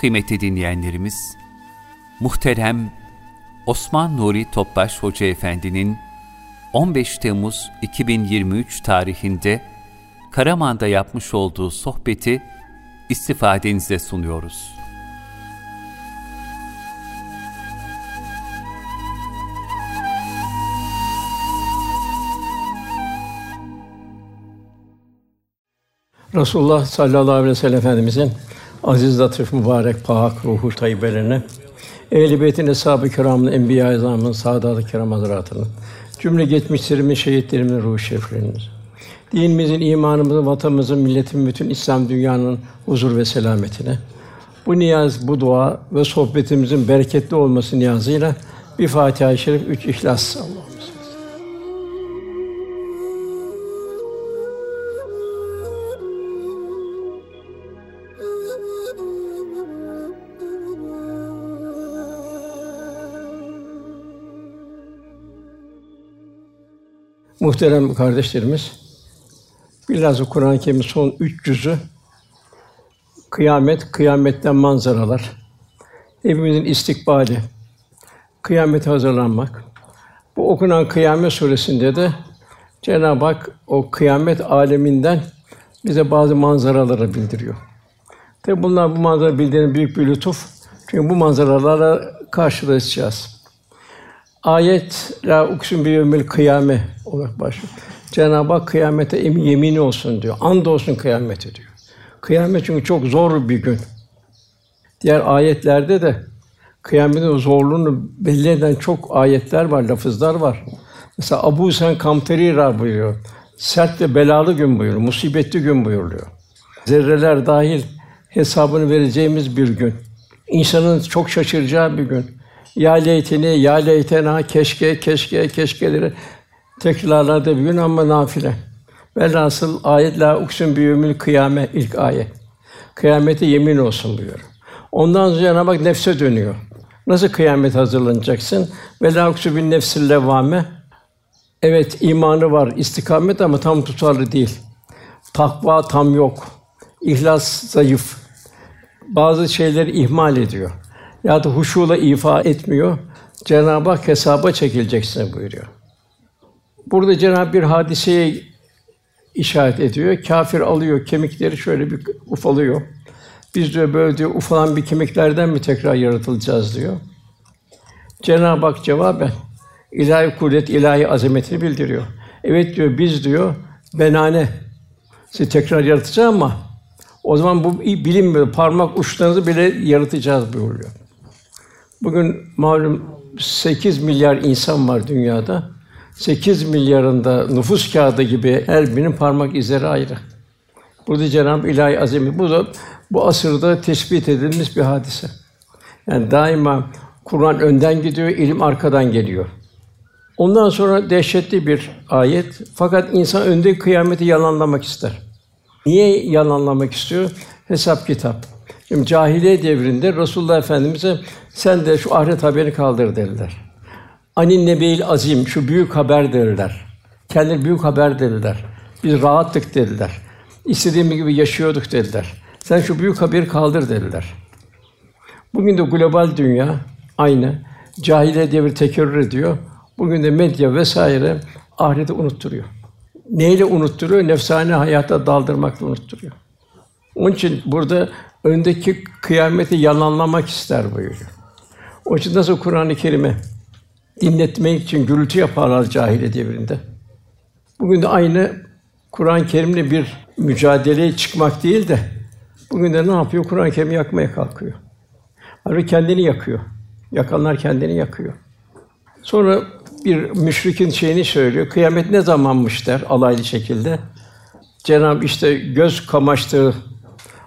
Kıymetli dinleyenlerimiz, muhterem Osman Nuri Topbaş Hoca Efendi'nin 15 Temmuz 2023 tarihinde Karaman'da yapmış olduğu sohbeti istifadenize sunuyoruz. Resulullah sallallahu aleyhi ve sellem Efendimizin aziz, latif, mübarek, pak, ruhu tayyibelerine, ehl-i beytin, eshab-ı kiramın, enbiya-i azamın, saadat-ı kiram hazretlerinin, cümle geçmişlerimin, şehitlerimin ruhu şeriflerinin, dinimizin, imanımızın, vatanımızın, milletin, bütün İslam dünyanın huzur ve selametine, bu niyaz, bu dua ve sohbetimizin bereketli olması niyazıyla bir Fatiha-i Şerif, üç İhlas. Allah. Muhterem kardeşlerimiz, bilhassa Kur'an-ı Kerim'in son üç cüzü kıyamet, kıyametten manzaralar, hepimizin istikbali, kıyamete hazırlanmak. Bu okunan Kıyamet suresinde de Cenab-ı Hak o kıyamet aleminden bize bazı manzaraları bildiriyor. Tabi bunlar bu manzara bildiğinin büyük bir lütuf. Çünkü bu manzaralarla karşılaşacağız. Ayet la uksun bi yevmil kıyame olarak başlıyor. Cenab-ı Hak kıyamete emin yemini olsun diyor. And olsun kıyamete diyor. Kıyamet çünkü çok zor bir gün. Diğer ayetlerde de kıyametin zorluğunu belli eden çok ayetler var, lafızlar var. Mesela Abu Sen Kamterira buyuruyor. Sert ve belalı gün buyuruyor, musibetli gün buyuruyor. Zerreler dahil hesabını vereceğimiz bir gün. İnsanın çok şaşıracağı bir gün. Ya leyteni, ya leytena, keşke, keşke, keşkeleri tekrarladı bir gün ama nafile. Velhasıl ayet la uksun biyumül kıyame ilk ayet. Kıyamete yemin olsun buyuruyor. Ondan sonra Cenab-ı Hak nefse dönüyor. Nasıl kıyamet hazırlanacaksın? Ve la uksu bin nefsil levvame. Evet imanı var, istikamet ama tam tutarlı değil. Takva tam yok. İhlas zayıf. Bazı şeyleri ihmal ediyor ya da huşuyla ifa etmiyor. Cenab-ı Hak hesaba çekileceksin buyuruyor. Burada Cenab-ı bir hadiseye işaret ediyor. Kafir alıyor kemikleri şöyle bir ufalıyor. Biz diyor böyle diyor ufalan bir kemiklerden mi tekrar yaratılacağız diyor. Cenab-ı Hak cevaben ilahi kudret, ilahi azametini bildiriyor. Evet diyor biz diyor benane sizi tekrar yaratacağız ama o zaman bu bilinmiyor. Parmak uçlarınızı bile yaratacağız buyuruyor. Bugün malum 8 milyar insan var dünyada. 8 milyarında nüfus kağıdı gibi her birinin parmak izleri ayrı. Burada Cenab-ı İlahi Azim bu da bu asırda tespit edilmiş bir hadise. Yani daima Kur'an önden gidiyor, ilim arkadan geliyor. Ondan sonra dehşetli bir ayet. Fakat insan önde kıyameti yalanlamak ister. Niye yalanlamak istiyor? Hesap kitap. Şimdi cahiliye devrinde Resulullah Efendimize sen de şu ahiret haberi kaldır dediler. Anin nebeil azim şu büyük haber dediler. Kendi büyük haber dediler. Biz rahattık dediler. İstediğimiz gibi yaşıyorduk dediler. Sen şu büyük haberi kaldır dediler. Bugün de global dünya aynı. Cahiliye devri tekerrür ediyor. Bugün de medya vesaire ahireti unutturuyor. Neyle unutturuyor? Nefsane hayata daldırmakla unutturuyor. Onun için burada öndeki kıyameti yalanlamak ister buyuruyor. O için nasıl Kur'an-ı Kerim'i dinletmek için gürültü yaparlar cahiliye devrinde. Bugün de aynı Kur'an-ı Kerim'le bir mücadeleye çıkmak değil de bugün de ne yapıyor? Kur'an-ı Kerim'i yakmaya kalkıyor. Halbuki kendini yakıyor. Yakanlar kendini yakıyor. Sonra bir müşrikin şeyini söylüyor. Kıyamet ne zamanmış der alaylı şekilde. Cenab işte göz kamaştığı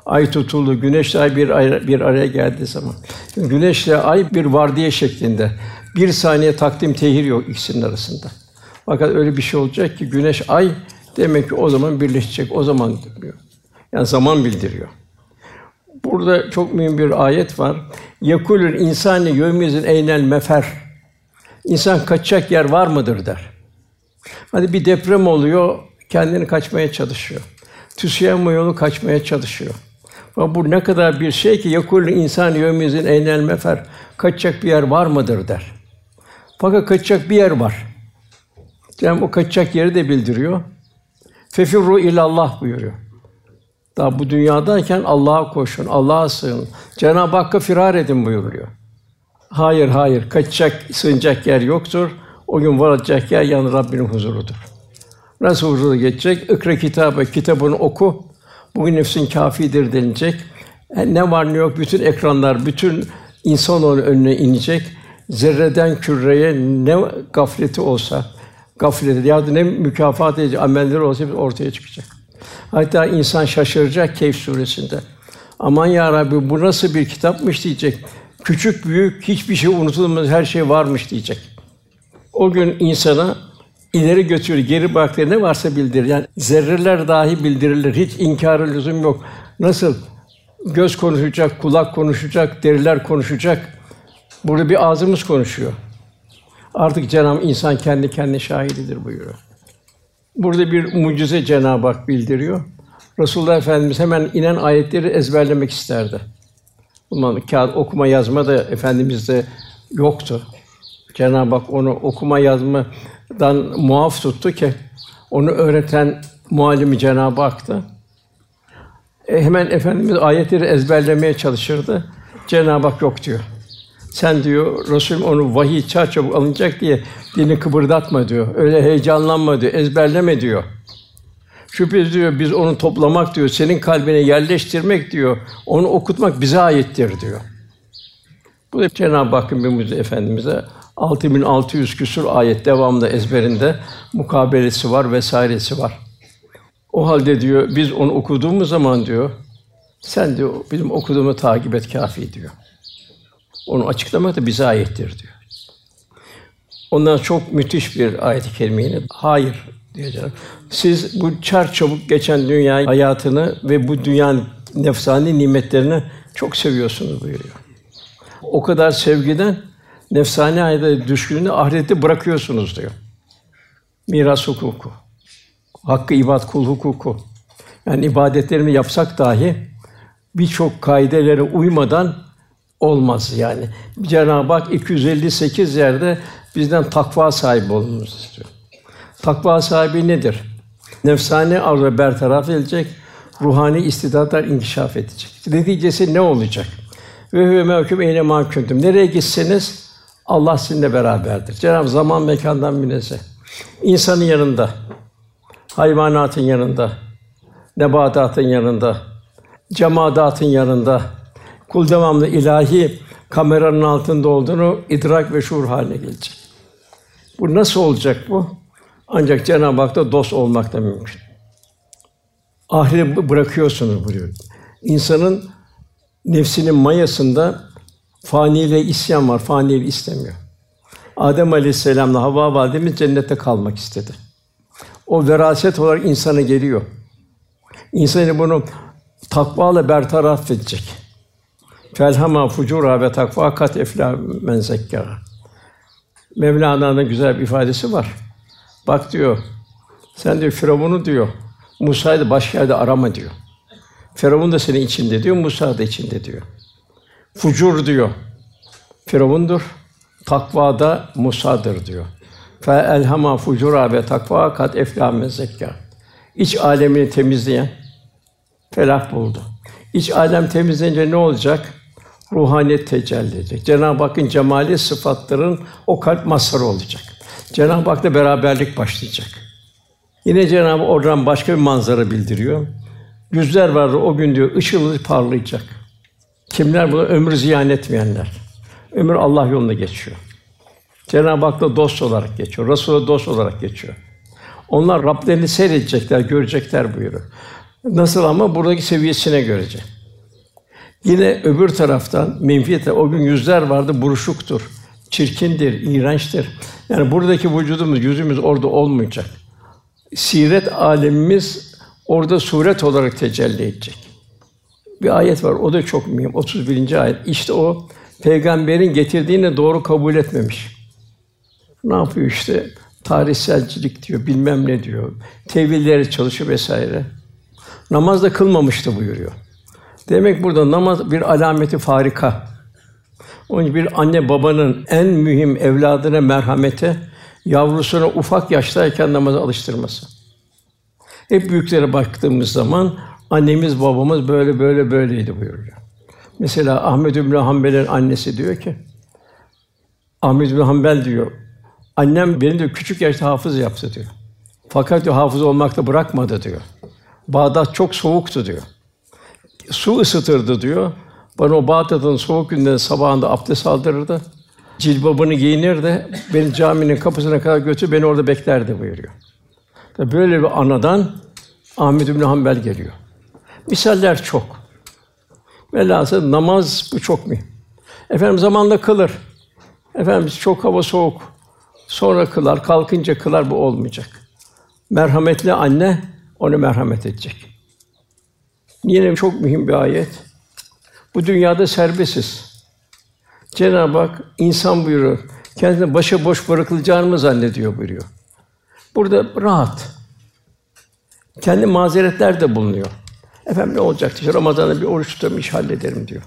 ay tutuldu, güneşle ay bir, ay, bir araya geldiği zaman. Güneşle ay bir vardiya şeklinde. Bir saniye takdim tehir yok ikisinin arasında. Fakat öyle bir şey olacak ki güneş ay demek ki o zaman birleşecek. O zaman diyor. Yani zaman bildiriyor. Burada çok mühim bir ayet var. Yekulül insani yevmizin eynel mefer. İnsan kaçacak yer var mıdır der. Hadi bir deprem oluyor, kendini kaçmaya çalışıyor. TÜSİAD'ın yolu kaçmaya çalışıyor. Ve bu ne kadar bir şey ki yakul insan yevmizin eynel mefer kaçacak bir yer var mıdır der. Fakat kaçacak bir yer var. Yani o kaçacak yeri de bildiriyor. Fefirru ilallah buyuruyor. Daha bu dünyadayken Allah'a koşun, Allah'a sığın. Cenab-ı Hakk'a firar edin buyuruyor. Hayır, hayır. Kaçacak, sığınacak yer yoktur. O gün varacak yer yan Rabbinin huzurudur. Nasıl huzura geçecek? İkra kitabı, kitabını oku. Bugün nefsin kafidir denilecek. Yani e, ne var ne yok bütün ekranlar, bütün insanoğlu önüne inecek. Zerreden küreye ne gafleti olsa, gafleti ya da ne mükafat edici amelleri olsa ortaya çıkacak. Hatta insan şaşıracak Keyf suresinde. Aman ya Rabbi bu nasıl bir kitapmış diyecek. Küçük büyük hiçbir şey unutulmaz, her şey varmış diyecek. O gün insana ileri götürür, geri baktı ne varsa bildirir. Yani zerreler dahi bildirilir. Hiç inkâr lüzum yok. Nasıl göz konuşacak, kulak konuşacak, deriler konuşacak. Burada bir ağzımız konuşuyor. Artık Cenab-ı insan kendi kendine şahididir buyuruyor. Burada bir mucize Cenab-ı Hak bildiriyor. Resulullah Efendimiz hemen inen ayetleri ezberlemek isterdi. Bundan kağıt okuma yazma da efendimizde yoktu. Cenab-ı Hak onu okuma yazmadan muaf tuttu ki onu öğreten muallimi Cenab-ı Hak'tı. E, hemen efendimiz ayetleri ezberlemeye çalışırdı. Cenab-ı Hak yok diyor. Sen diyor Resul onu vahiy çarçabuk alınacak diye dini kıpırdatma diyor. Öyle heyecanlanma diyor. Ezberleme diyor. Şüphesiz diyor biz onu toplamak diyor, senin kalbine yerleştirmek diyor, onu okutmak bize aittir diyor. Bu da Cenab-ı Hakk'ın bir mucize efendimize 6600 küsur ayet devamlı ezberinde mukabelesi var vesairesi var. O halde diyor biz onu okuduğumuz zaman diyor sen diyor bizim okuduğumu takip et kafi diyor. Onu açıklamak da bize aittir diyor. Ondan çok müthiş bir ayet-i kerime yine. Hayır diyor Siz bu çar çabuk geçen dünya hayatını ve bu dünyanın nefsani nimetlerini çok seviyorsunuz buyuruyor. O kadar sevgiden nefsani hayata düşkünlüğünü ahirette bırakıyorsunuz diyor. Miras hukuku, hakkı ibad kul hukuku. Yani ibadetlerimi yapsak dahi birçok kaidelere uymadan olmaz yani. Cenab-ı Hak 258 yerde bizden takva sahibi olmamızı istiyor. Takva sahibi nedir? Nefsani arzu bertaraf edilecek, ruhani istidatlar inkişaf edecek. Neticesi ne olacak? Ve huve mevkûm eyne mahkûmtum. Nereye gitseniz Allah sizinle beraberdir. Cenab-ı zaman mekandan münezzeh. İnsanın yanında, hayvanatın yanında, nebatatın yanında, cemaatın yanında, kul devamlı ilahi kameranın altında olduğunu idrak ve şuur haline gelecek. Bu nasıl olacak bu? Ancak Cenab-ı Hak'ta dost olmak da mümkün. Ahire bırakıyorsunuz buyuruyor. İnsanın nefsinin mayasında faniyle isyan var, faniyle istemiyor. Adem Aleyhisselam'la Havva validemiz cennette kalmak istedi. O veraset olarak insana geliyor. İnsanı bunu takvayla bertaraf edecek. Felhama fucura ve takva kat efla men zekka. Mevlana'nın güzel bir ifadesi var. Bak diyor, sen diyor Firavun'u diyor, Musa'yı da başka yerde arama diyor. Firavun da senin içinde diyor, Musa da içinde diyor. Fucur diyor. Firavundur. Takva da Musa'dır diyor. Fe elhama fucura ve takva kat efla zekka. İç alemini temizleyen felah buldu. İç alem temizlenince ne olacak? Ruhaniyet tecelli edecek. Cenab-ı Hakk'ın cemali sıfatların o kalp mazharı olacak. Cenab-ı Hak'la beraberlik başlayacak. Yine Cenab-ı oradan başka bir manzara bildiriyor. Yüzler vardır o gün diyor ışıl parlayacak. Kimler bunu ömrü ziyan etmeyenler. Ömür Allah yolunda geçiyor. Cenab-ı Hak'la dost olarak geçiyor. Resul'a dost olarak geçiyor. Onlar Rablerini seyredecekler, görecekler buyuruyor. Nasıl ama buradaki seviyesine görece. Yine öbür taraftan menfiyete o gün yüzler vardı buruşuktur, çirkindir, iğrençtir. Yani buradaki vücudumuz, yüzümüz orada olmayacak. Siret alemimiz orada suret olarak tecelli edecek. Bir ayet var, o da çok mühim. 31. ayet. İşte o peygamberin getirdiğini doğru kabul etmemiş. Ne yapıyor işte? Tarihselcilik diyor, bilmem ne diyor. Tevilleri çalışıyor vesaire. Namaz da kılmamıştı buyuruyor. Demek burada namaz bir alameti farika. Onun bir anne babanın en mühim evladına merhamete, yavrusuna ufak yaştayken namaza alıştırması. Hep büyüklere baktığımız zaman annemiz babamız böyle böyle böyleydi buyuruyor. Mesela Ahmed bin Hanbel'in annesi diyor ki Ahmed bin Hanbel diyor. Annem beni de küçük yaşta hafız yaptı diyor. Fakat diyor, hafız olmakta bırakmadı diyor. Bağdat çok soğuktu diyor. Su ısıtırdı diyor. Bana o Bağdat'ın soğuk günlerinde sabahında abdest aldırırdı. Cilbabını giyinirdi. Beni caminin kapısına kadar götür, beni orada beklerdi buyuruyor. Böyle bir anadan Ahmed bin Hanbel geliyor. Misaller çok. Velhasıl namaz bu çok mühim. Efendim zamanla kılır. Efendimiz çok hava soğuk. Sonra kılar, kalkınca kılar bu olmayacak. Merhametli anne ona merhamet edecek. Yine çok mühim bir ayet. Bu dünyada serbestiz. Cenab-ı Hak insan buyuruyor. Kendini başa boş bırakılacağını mı zannediyor buyuruyor. Burada rahat. Kendi mazeretler de bulunuyor. Efendim ne olacak? İşte Ramazan'da bir oruç tutarım, iş hallederim diyor.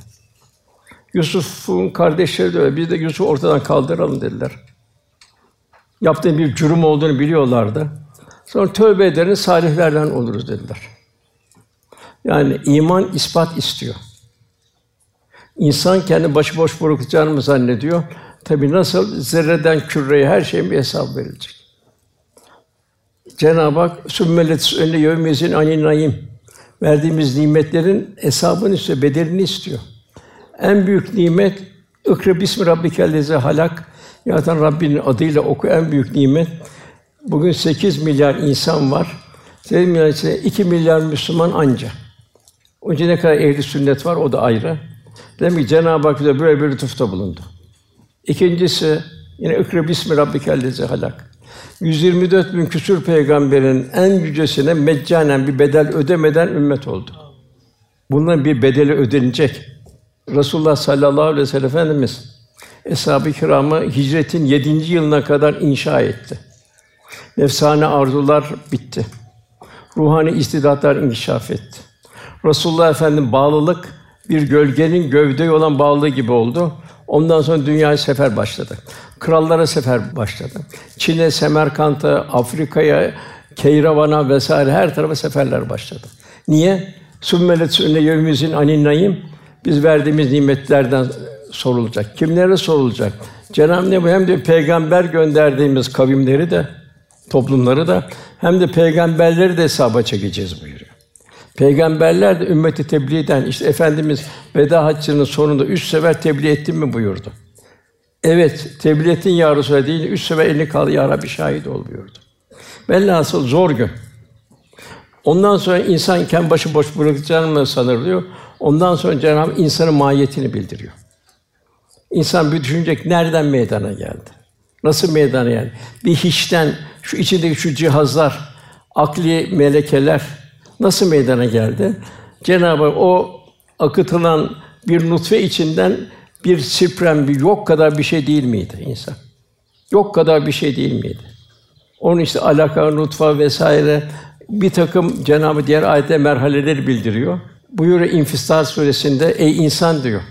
Yusuf'un kardeşleri de öyle. Biz de Yusuf'u ortadan kaldıralım dediler. Yaptığı bir cürüm olduğunu biliyorlardı. Sonra tövbe ederin salihlerden oluruz dediler. Yani iman ispat istiyor. İnsan kendi başıboş bırakacağını mı zannediyor? Tabi nasıl zerreden küreye her şeyin bir hesap verilecek. Cenab-ı Hak sümmelet önüne yevmezin anin verdiğimiz nimetlerin hesabını istiyor, bedelini istiyor. En büyük nimet ikra bismi rabbikellezi halak yaratan Rabbinin adıyla oku en büyük nimet. Bugün 8 milyar insan var. 8 milyar içinde 2 milyar Müslüman anca. Önce ne kadar ehli sünnet var o da ayrı. Demek ki Cenab-ı Hak bize böyle bir lütufta bulundu. İkincisi yine ikra bismi rabbikellezi halak. 124 bin küsur peygamberin en yücesine meccanen bir bedel ödemeden ümmet oldu. Bunların bir bedeli ödenecek. Resulullah sallallahu aleyhi ve sellem Efendimiz Eshab-ı Kiram'ı hicretin yedinci yılına kadar inşa etti. Nefsane arzular bitti. Ruhani istidatlar inkişaf etti. Resulullah Efendim bağlılık bir gölgenin gövdeye olan bağlılığı gibi oldu. Ondan sonra dünyaya sefer başladı. Krallara sefer başladı. Çin'e, Semerkant'a, Afrika'ya, Keyravan'a vesaire her tarafa seferler başladı. Niye? Sümmelet sünne yevmizin anin naim biz verdiğimiz nimetlerden sorulacak. Kimlere sorulacak? Cenab-ı Hak hem de peygamber gönderdiğimiz kavimleri de toplumları da hem de peygamberleri de hesaba çekeceğiz buyuruyor. Peygamberler de ümmeti tebliğ eden, işte Efendimiz veda haccının sonunda üç sefer tebliğ ettim mi buyurdu. Evet, tebliğ ettin ya Resulallah değil, üç sefer elini kaldı ya Rabbi şahit ol buyurdu. Velhasıl zor gün. Ondan sonra insan kendi başı boş bırakacağını sanır diyor. Ondan sonra Cenab-ı Hak insanın mahiyetini bildiriyor. İnsan bir düşünecek nereden meydana geldi? Nasıl meydana geldi? Bir hiçten şu içindeki şu cihazlar, akli melekeler nasıl meydana geldi? Cenab-ı Hak o akıtılan bir nutfe içinden bir sirprem, bir yok kadar bir şey değil miydi insan? Yok kadar bir şey değil miydi? Onun işte alaka, nutfa vesaire bir takım Cenab-ı diğer ayette merhaleleri bildiriyor. Buyuruyor İnfistar suresinde ey insan diyor.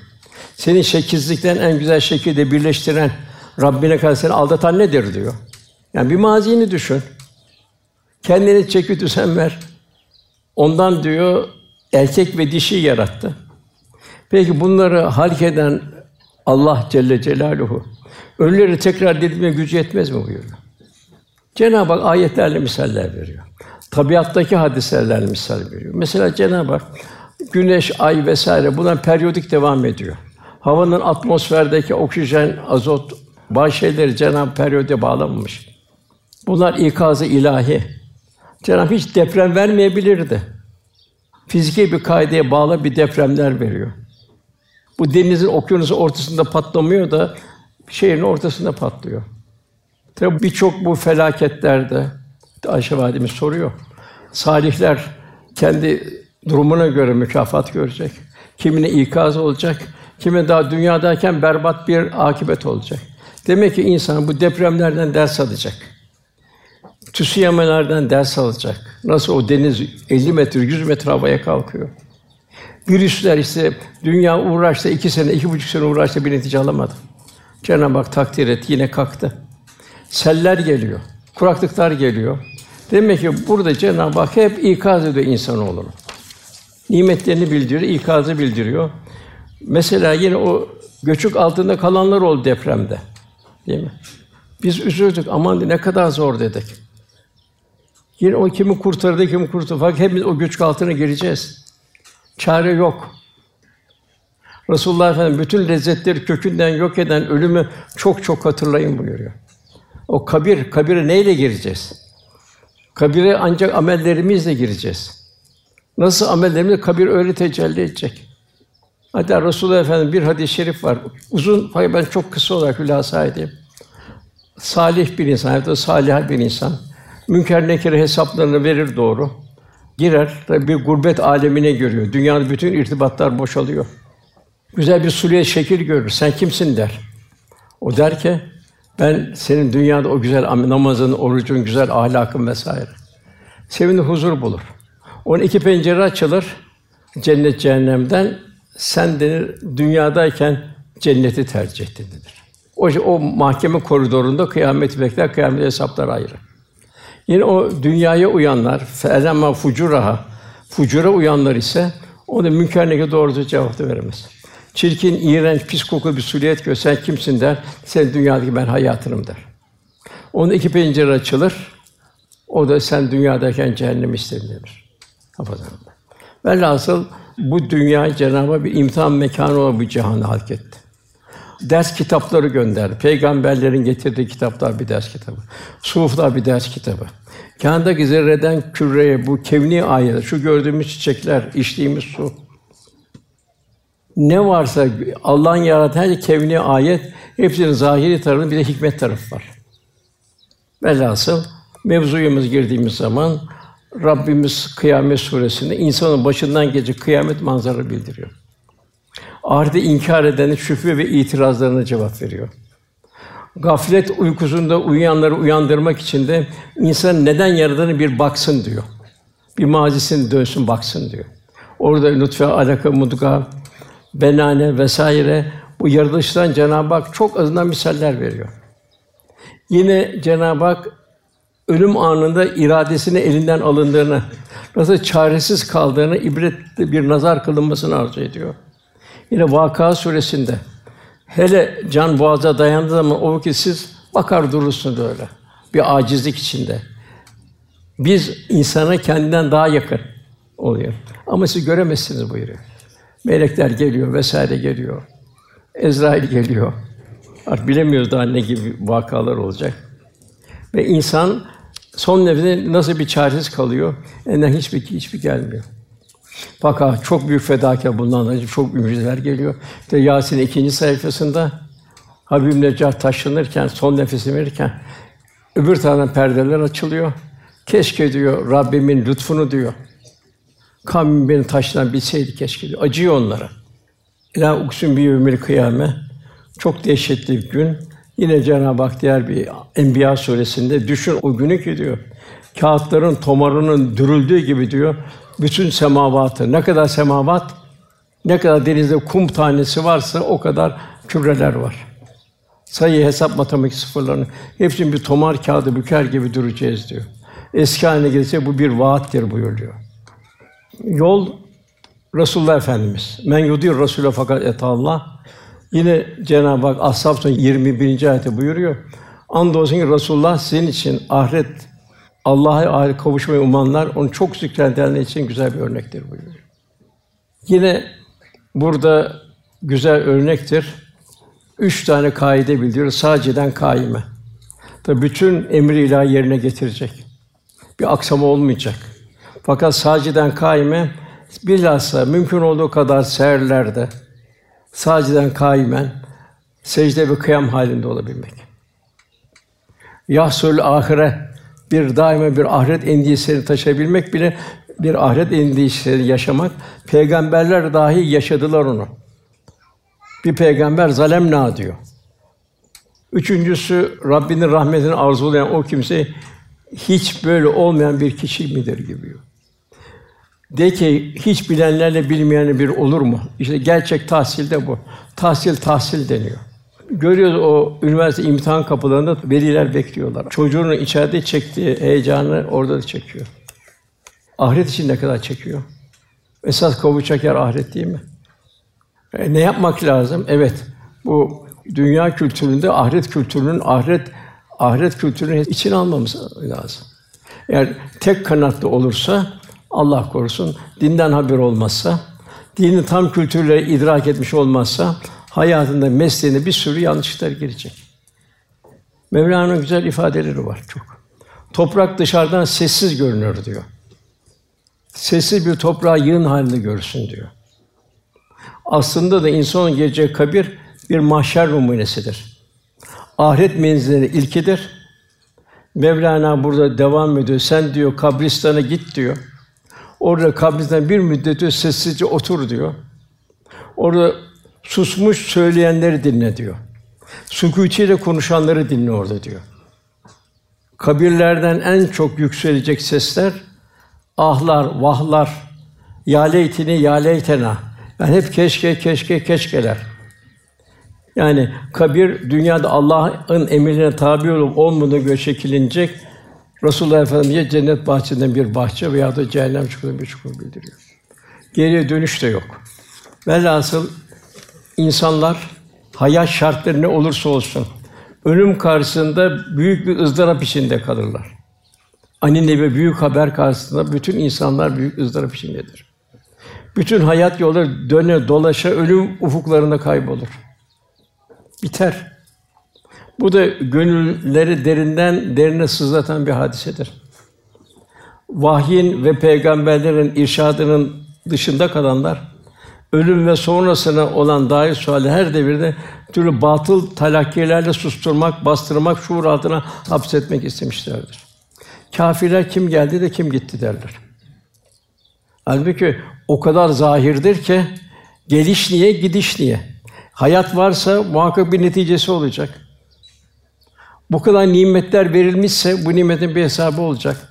Seni şekilsizlikten en güzel şekilde birleştiren Rabbine karşı seni aldatan nedir diyor. Yani bir mazini düşün. Kendini çeki düzen ver. Ondan diyor erkek ve dişi yarattı. Peki bunları halk eden Allah Celle Celaluhu ölüleri tekrar diriltme gücü yetmez mi buyuruyor. Cenab-ı Hak ayetlerle misaller veriyor. Tabiattaki hadiselerle misal veriyor. Mesela Cenab-ı Hak güneş, ay vesaire bunlar periyodik devam ediyor. Havanın atmosferdeki oksijen, azot, bazı Cenab-ı periyode bağlamamış. Bunlar ikazı ilahi. Cenab-ı hiç deprem vermeyebilirdi. Fiziki bir kaideye bağlı bir depremler veriyor. Bu denizin okyanusun ortasında patlamıyor da şehrin ortasında patlıyor. Tabi birçok bu felaketlerde Ayşe validemiz soruyor. Salihler kendi durumuna göre mükafat görecek. Kimine ikaz olacak, kime daha dünyadayken berbat bir akibet olacak. Demek ki insan bu depremlerden ders alacak. Tsuname'lerden ders alacak. Nasıl o deniz 50 metre, 100 metre havaya kalkıyor. Virüsler işte dünya uğraştı iki sene, iki buçuk sene uğraştı bir netice alamadı. Cenab-ı Hak takdir etti, yine kalktı. Seller geliyor, kuraklıklar geliyor. Demek ki burada Cenab-ı Hak hep ikaz ediyor insanoğlunu. Nimetlerini bildiriyor, ikazı bildiriyor. Mesela yine o göçük altında kalanlar oldu depremde. Değil mi? Biz üzüldük. Aman ne kadar zor dedik. Yine o kimi kurtardı, kimi kurtardı. Fakat hepimiz o göçük altına gireceğiz. Çare yok. Resulullah Efendimiz bütün lezzetleri kökünden yok eden ölümü çok çok hatırlayın buyuruyor. O kabir, kabire neyle gireceğiz? Kabire ancak amellerimizle gireceğiz. Nasıl amellerimiz kabir öyle tecelli edecek. Hatta Resulullah Efendimiz bir hadis-i şerif var. Uzun, hayır ben çok kısa olarak hülasa edeyim. Salih bir insan, hayatta salih bir insan. Münker nekire hesaplarını verir doğru. Girer, tabi bir gurbet alemine görüyor. Dünyada bütün irtibatlar boşalıyor. Güzel bir suriye şekil görür. Sen kimsin der. O der ki ben senin dünyada o güzel namazın, orucun, güzel ahlakın vesaire. Sevindi huzur bulur. Onun iki pencere açılır cennet cehennemden. Sen denir dünyadayken cenneti tercih ettin denir. O, o mahkeme koridorunda kıyamet bekler, kıyamet hesaplar ayrı. Yine o dünyaya uyanlar, felema fucuraha, fucura uyanlar ise o da münker nekir doğru cevap da veremez. Çirkin, iğrenç, pis kokulu bir suliyet gör. Sen kimsin der. Sen dünyadaki ben hayatınım der. Onun iki pencere açılır. O da sen dünyadayken cehennem istedin denir. Hafızanında. Velhasıl bu dünya Cenabı bir imtihan mekanı olarak bu cihanı halk etti. Ders kitapları gönderdi. Peygamberlerin getirdiği kitaplar bir ders kitabı. Suflar bir ders kitabı. Kândaki zerreden küreye bu kevni ayet, şu gördüğümüz çiçekler, içtiğimiz su, ne varsa Allah'ın yarattığı her kevni ayet, hepsinin zahiri tarafı bir de hikmet tarafı var. Velhasıl mevzuyumuz girdiğimiz zaman Rabbimiz Kıyamet suresinde insanın başından gelecek kıyamet manzara bildiriyor. Ahireti inkar edenin şüphe ve itirazlarına cevap veriyor. Gaflet uykusunda uyuyanları uyandırmak için de insan neden yaradığını bir baksın diyor. Bir mazisini dönsün baksın diyor. Orada nutfe, alaka, mudga, benane vesaire bu yaratılıştan Cenab-ı Hak çok azından misaller veriyor. Yine Cenab-ı Hak ölüm anında iradesini elinden alındığını, nasıl çaresiz kaldığını ibretli bir nazar kılınmasını arzu ediyor. Yine Vakıa suresinde hele can boğaza dayandığı zaman o vakit siz bakar durursunuz öyle. Bir acizlik içinde. Biz insana kendinden daha yakın oluyor. Ama siz göremezsiniz buyuruyor. Melekler geliyor vesaire geliyor. Ezrail geliyor. Artık bilemiyoruz daha ne gibi vakalar olacak. Ve insan son nefesinde nasıl bir çaresiz kalıyor? Elinden hiçbir hiçbir gelmiyor. Fakat çok büyük fedakar için çok müjdeler geliyor. İşte Yasin ikinci sayfasında Habib Necar taşlanırken, son nefesi verirken öbür taraftan perdeler açılıyor. Keşke diyor Rabbimin lütfunu diyor. Kavmim beni taştan bilseydi keşke diyor. Acıyor onlara. İlâ uksun bir yevmil kıyame. Çok dehşetli bir gün. Yine Cenab-ı Hak diğer bir Enbiya suresinde düşün o günü ki diyor. Kağıtların tomarının dürüldüğü gibi diyor. Bütün semavatı, ne kadar semavat, ne kadar denizde kum tanesi varsa o kadar küreler var. Sayı hesap matematik sıfırlarını hepsini bir tomar kağıdı büker gibi duracağız diyor. Eski haline gelirse bu bir vaattir buyuruyor. Yol Resulullah Efendimiz. Men yudir Rasûle fakat et Allah. Yine Cenab-ı Hak Ashab Suresi 21. ayette buyuruyor. Andolsun ki Resulullah sizin için ahiret Allah'a kavuşmayı umanlar onu çok zikredenler için güzel bir örnektir buyuruyor. Yine burada güzel örnektir. Üç tane kaide bildiriyor. Sadeceden kaime. Tabi bütün emri ilahi yerine getirecek. Bir aksama olmayacak. Fakat saciden kaime bilhassa mümkün olduğu kadar seherlerde saciden kaimen secde ve kıyam halinde olabilmek. Yahsul ahire bir daima bir ahiret endişesini taşıyabilmek bile bir ahiret endişesi yaşamak. Peygamberler dahi yaşadılar onu. Bir peygamber zalemna diyor. Üçüncüsü Rabbinin rahmetini arzulayan o kimse hiç böyle olmayan bir kişi midir gibi. De ki hiç bilenlerle bilmeyeni bir olur mu? İşte gerçek tahsil de bu. Tahsil tahsil deniyor. Görüyoruz o üniversite imtihan kapılarında veliler bekliyorlar. Çocuğunun içeride çektiği heyecanı orada da çekiyor. Ahiret için ne kadar çekiyor? Esas kavuşacak yer ahiret değil mi? E, ne yapmak lazım? Evet, bu dünya kültüründe ahiret kültürünün ahiret ahiret kültürünü içine almamız lazım. Eğer tek kanatlı olursa Allah korusun dinden haber olmazsa, dinin tam kültürleri idrak etmiş olmazsa hayatında mesleğinde bir sürü yanlışlıklar girecek. Mevlana'nın güzel ifadeleri var çok. Toprak dışarıdan sessiz görünür diyor. Sessiz bir toprağı yığın halinde görsün diyor. Aslında da insanın geleceği kabir bir mahşer numunesidir. Ahiret menzilinin ilkidir. Mevlana burada devam ediyor. Sen diyor kabristana git diyor. Orada kabristan bir müddet diyor, sessizce otur diyor. Orada susmuş söyleyenleri dinle diyor. Sükûtiyle konuşanları dinle orada diyor. Kabirlerden en çok yükselecek sesler ahlar, vahlar, ya leytini, ya leytena. Yani hep keşke, keşke, keşkeler. Yani kabir dünyada Allah'ın emirlerine tabi olup olmadığına göre şekillenecek. Resulullah Efendimiz cennet bahçesinden bir bahçe veya da cehennem çukurundan bir çukur bildiriyor. Geriye dönüş de yok. Velhasıl insanlar hayat şartları ne olursa olsun ölüm karşısında büyük bir ızdırap içinde kalırlar. Anine ve büyük haber karşısında bütün insanlar büyük ızdırap içindedir. Bütün hayat yolları döne dolaşa ölüm ufuklarında kaybolur. Biter. Bu da gönülleri derinden derine sızlatan bir hadisedir. Vahyin ve peygamberlerin irşadının dışında kalanlar ölüm ve sonrasına olan dair suali her devirde türlü batıl talakkilerle susturmak, bastırmak, şuur altına hapsetmek istemişlerdir. Kâfirler kim geldi de kim gitti derler. Halbuki o kadar zahirdir ki geliş niye, gidiş niye? Hayat varsa muhakkak bir neticesi olacak. Bu kadar nimetler verilmişse bu nimetin bir hesabı olacak.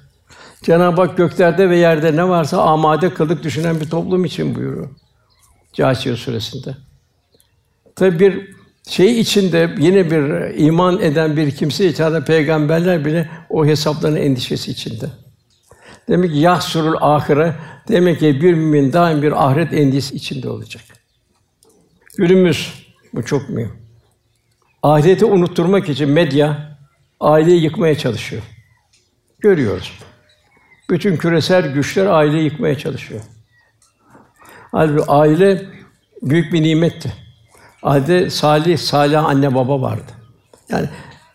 Cenab-ı Hak göklerde ve yerde ne varsa amade kıldık düşünen bir toplum için buyuruyor. Câsiye suresinde. Tabi bir şey içinde yine bir iman eden bir kimse içinde peygamberler bile o hesapların endişesi içinde. Demek ki yahsurul ahire demek ki bir mümin daim bir ahiret endişesi içinde olacak. Günümüz bu çok mühim. Ahireti unutturmak için medya aileyi yıkmaya çalışıyor. Görüyoruz. Bütün küresel güçler aileyi yıkmaya çalışıyor. Halbuki aile büyük bir nimetti. Ailede salih, salih anne baba vardı. Yani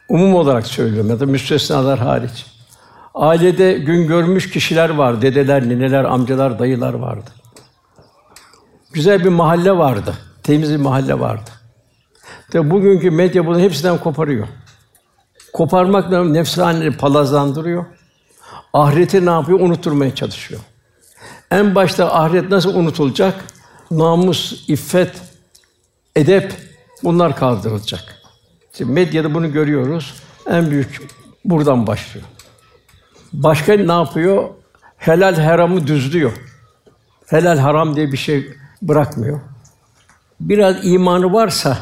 umum olarak söylüyorum ya da müstesnalar hariç. Ailede gün görmüş kişiler var, dedeler, nineler, amcalar, dayılar vardı. Güzel bir mahalle vardı, temiz bir mahalle vardı. Tabi bugünkü medya bunu hepsinden koparıyor. Koparmakla nefsanileri palazlandırıyor. Ahireti ne yapıyor? Unutturmaya çalışıyor. En başta ahiret nasıl unutulacak? Namus, iffet, edep bunlar kaldırılacak. Şimdi medyada bunu görüyoruz. En büyük buradan başlıyor. Başka ne yapıyor? Helal haramı düzlüyor. Helal haram diye bir şey bırakmıyor. Biraz imanı varsa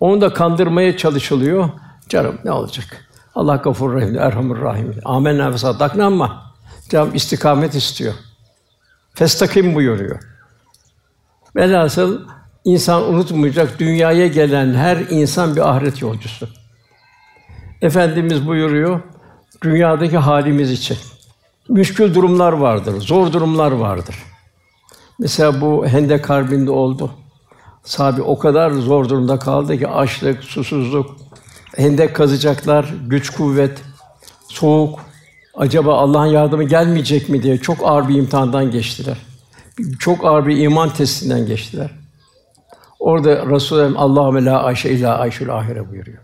onu da kandırmaya çalışılıyor. Canım ne olacak? Allah Gafur Rahim, Erhamur Rahim. Amenna ve saddakna ama canım istikamet istiyor. Festakim buyuruyor. Velhasıl insan unutmayacak dünyaya gelen her insan bir ahiret yolcusu. Efendimiz buyuruyor dünyadaki halimiz için. Müşkül durumlar vardır, zor durumlar vardır. Mesela bu Hendek Harbi'nde oldu. Sahabe o kadar zor durumda kaldı ki açlık, susuzluk, hendek kazacaklar, güç kuvvet, soğuk. Acaba Allah'ın yardımı gelmeyecek mi diye çok ağır bir imtihandan geçtiler. Çok ağır bir iman testinden geçtiler. Orada Resulullah Allah ve la ayşe illa ayşul ahire buyuruyor.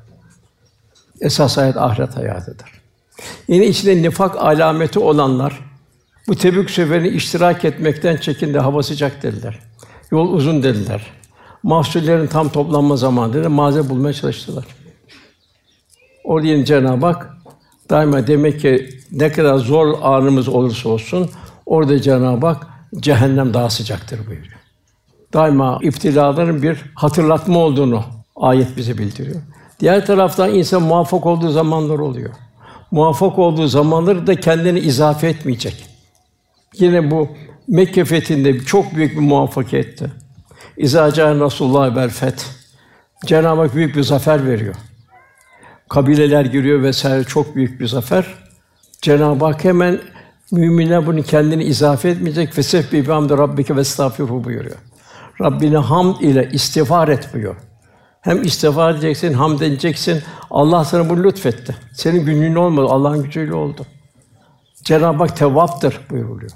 Esas hayat ahiret hayatıdır. Yine içinde nifak alameti olanlar bu Tebük seferine iştirak etmekten çekindi, hava sıcak dediler. Yol uzun dediler. Mahsullerin tam toplanma zamanı dedi, malzeme bulmaya çalıştılar. Orada yine Cenab-ı Hak daima demek ki ne kadar zor anımız olursa olsun orada Cenab-ı Hak cehennem daha sıcaktır buyuruyor. Daima iptilaların bir hatırlatma olduğunu ayet bize bildiriyor. Diğer taraftan insan muvaffak olduğu zamanlar oluyor. Muvaffak olduğu zamanları da kendini izafe etmeyecek. Yine bu Mekke fethinde çok büyük bir muvaffakiyetti. İza Rasulullah vel feth. Cenab-ı Hak büyük bir zafer veriyor. Kabileler giriyor vesaire çok büyük bir zafer. Cenab-ı Hak hemen mümine bunu kendini izafe etmeyecek. Fesef bi hamd rabbike ve estağfirhu buyuruyor. Rabbine hamd ile istiğfar et buyuruyor. Hem istiğfar edeceksin, hamd edeceksin. Allah sana bunu lütfetti. Senin günlüğün olmadı, Allah'ın gücüyle oldu. Cenab-ı Hak tevvaptır buyuruluyor.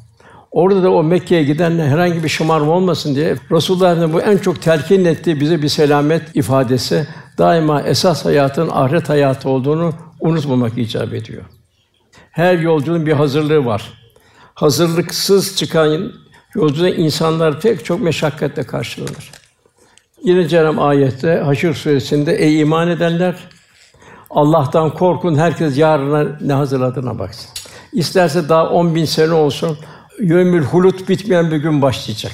Orada da o Mekke'ye gidenle herhangi bir şımarma olmasın diye Resulullah'ın bu en çok telkin ettiği bize bir selamet ifadesi daima esas hayatın ahiret hayatı olduğunu unutmamak icap ediyor. Her yolculuğun bir hazırlığı var. Hazırlıksız çıkan yolculuğda insanlar pek çok meşakkatle karşılanır. Yine Cenab-ı ayette Haşr suresinde ey iman edenler Allah'tan korkun herkes yarına ne hazırladığına baksın. İsterse daha on bin sene olsun yömül hulut bitmeyen bir gün başlayacak.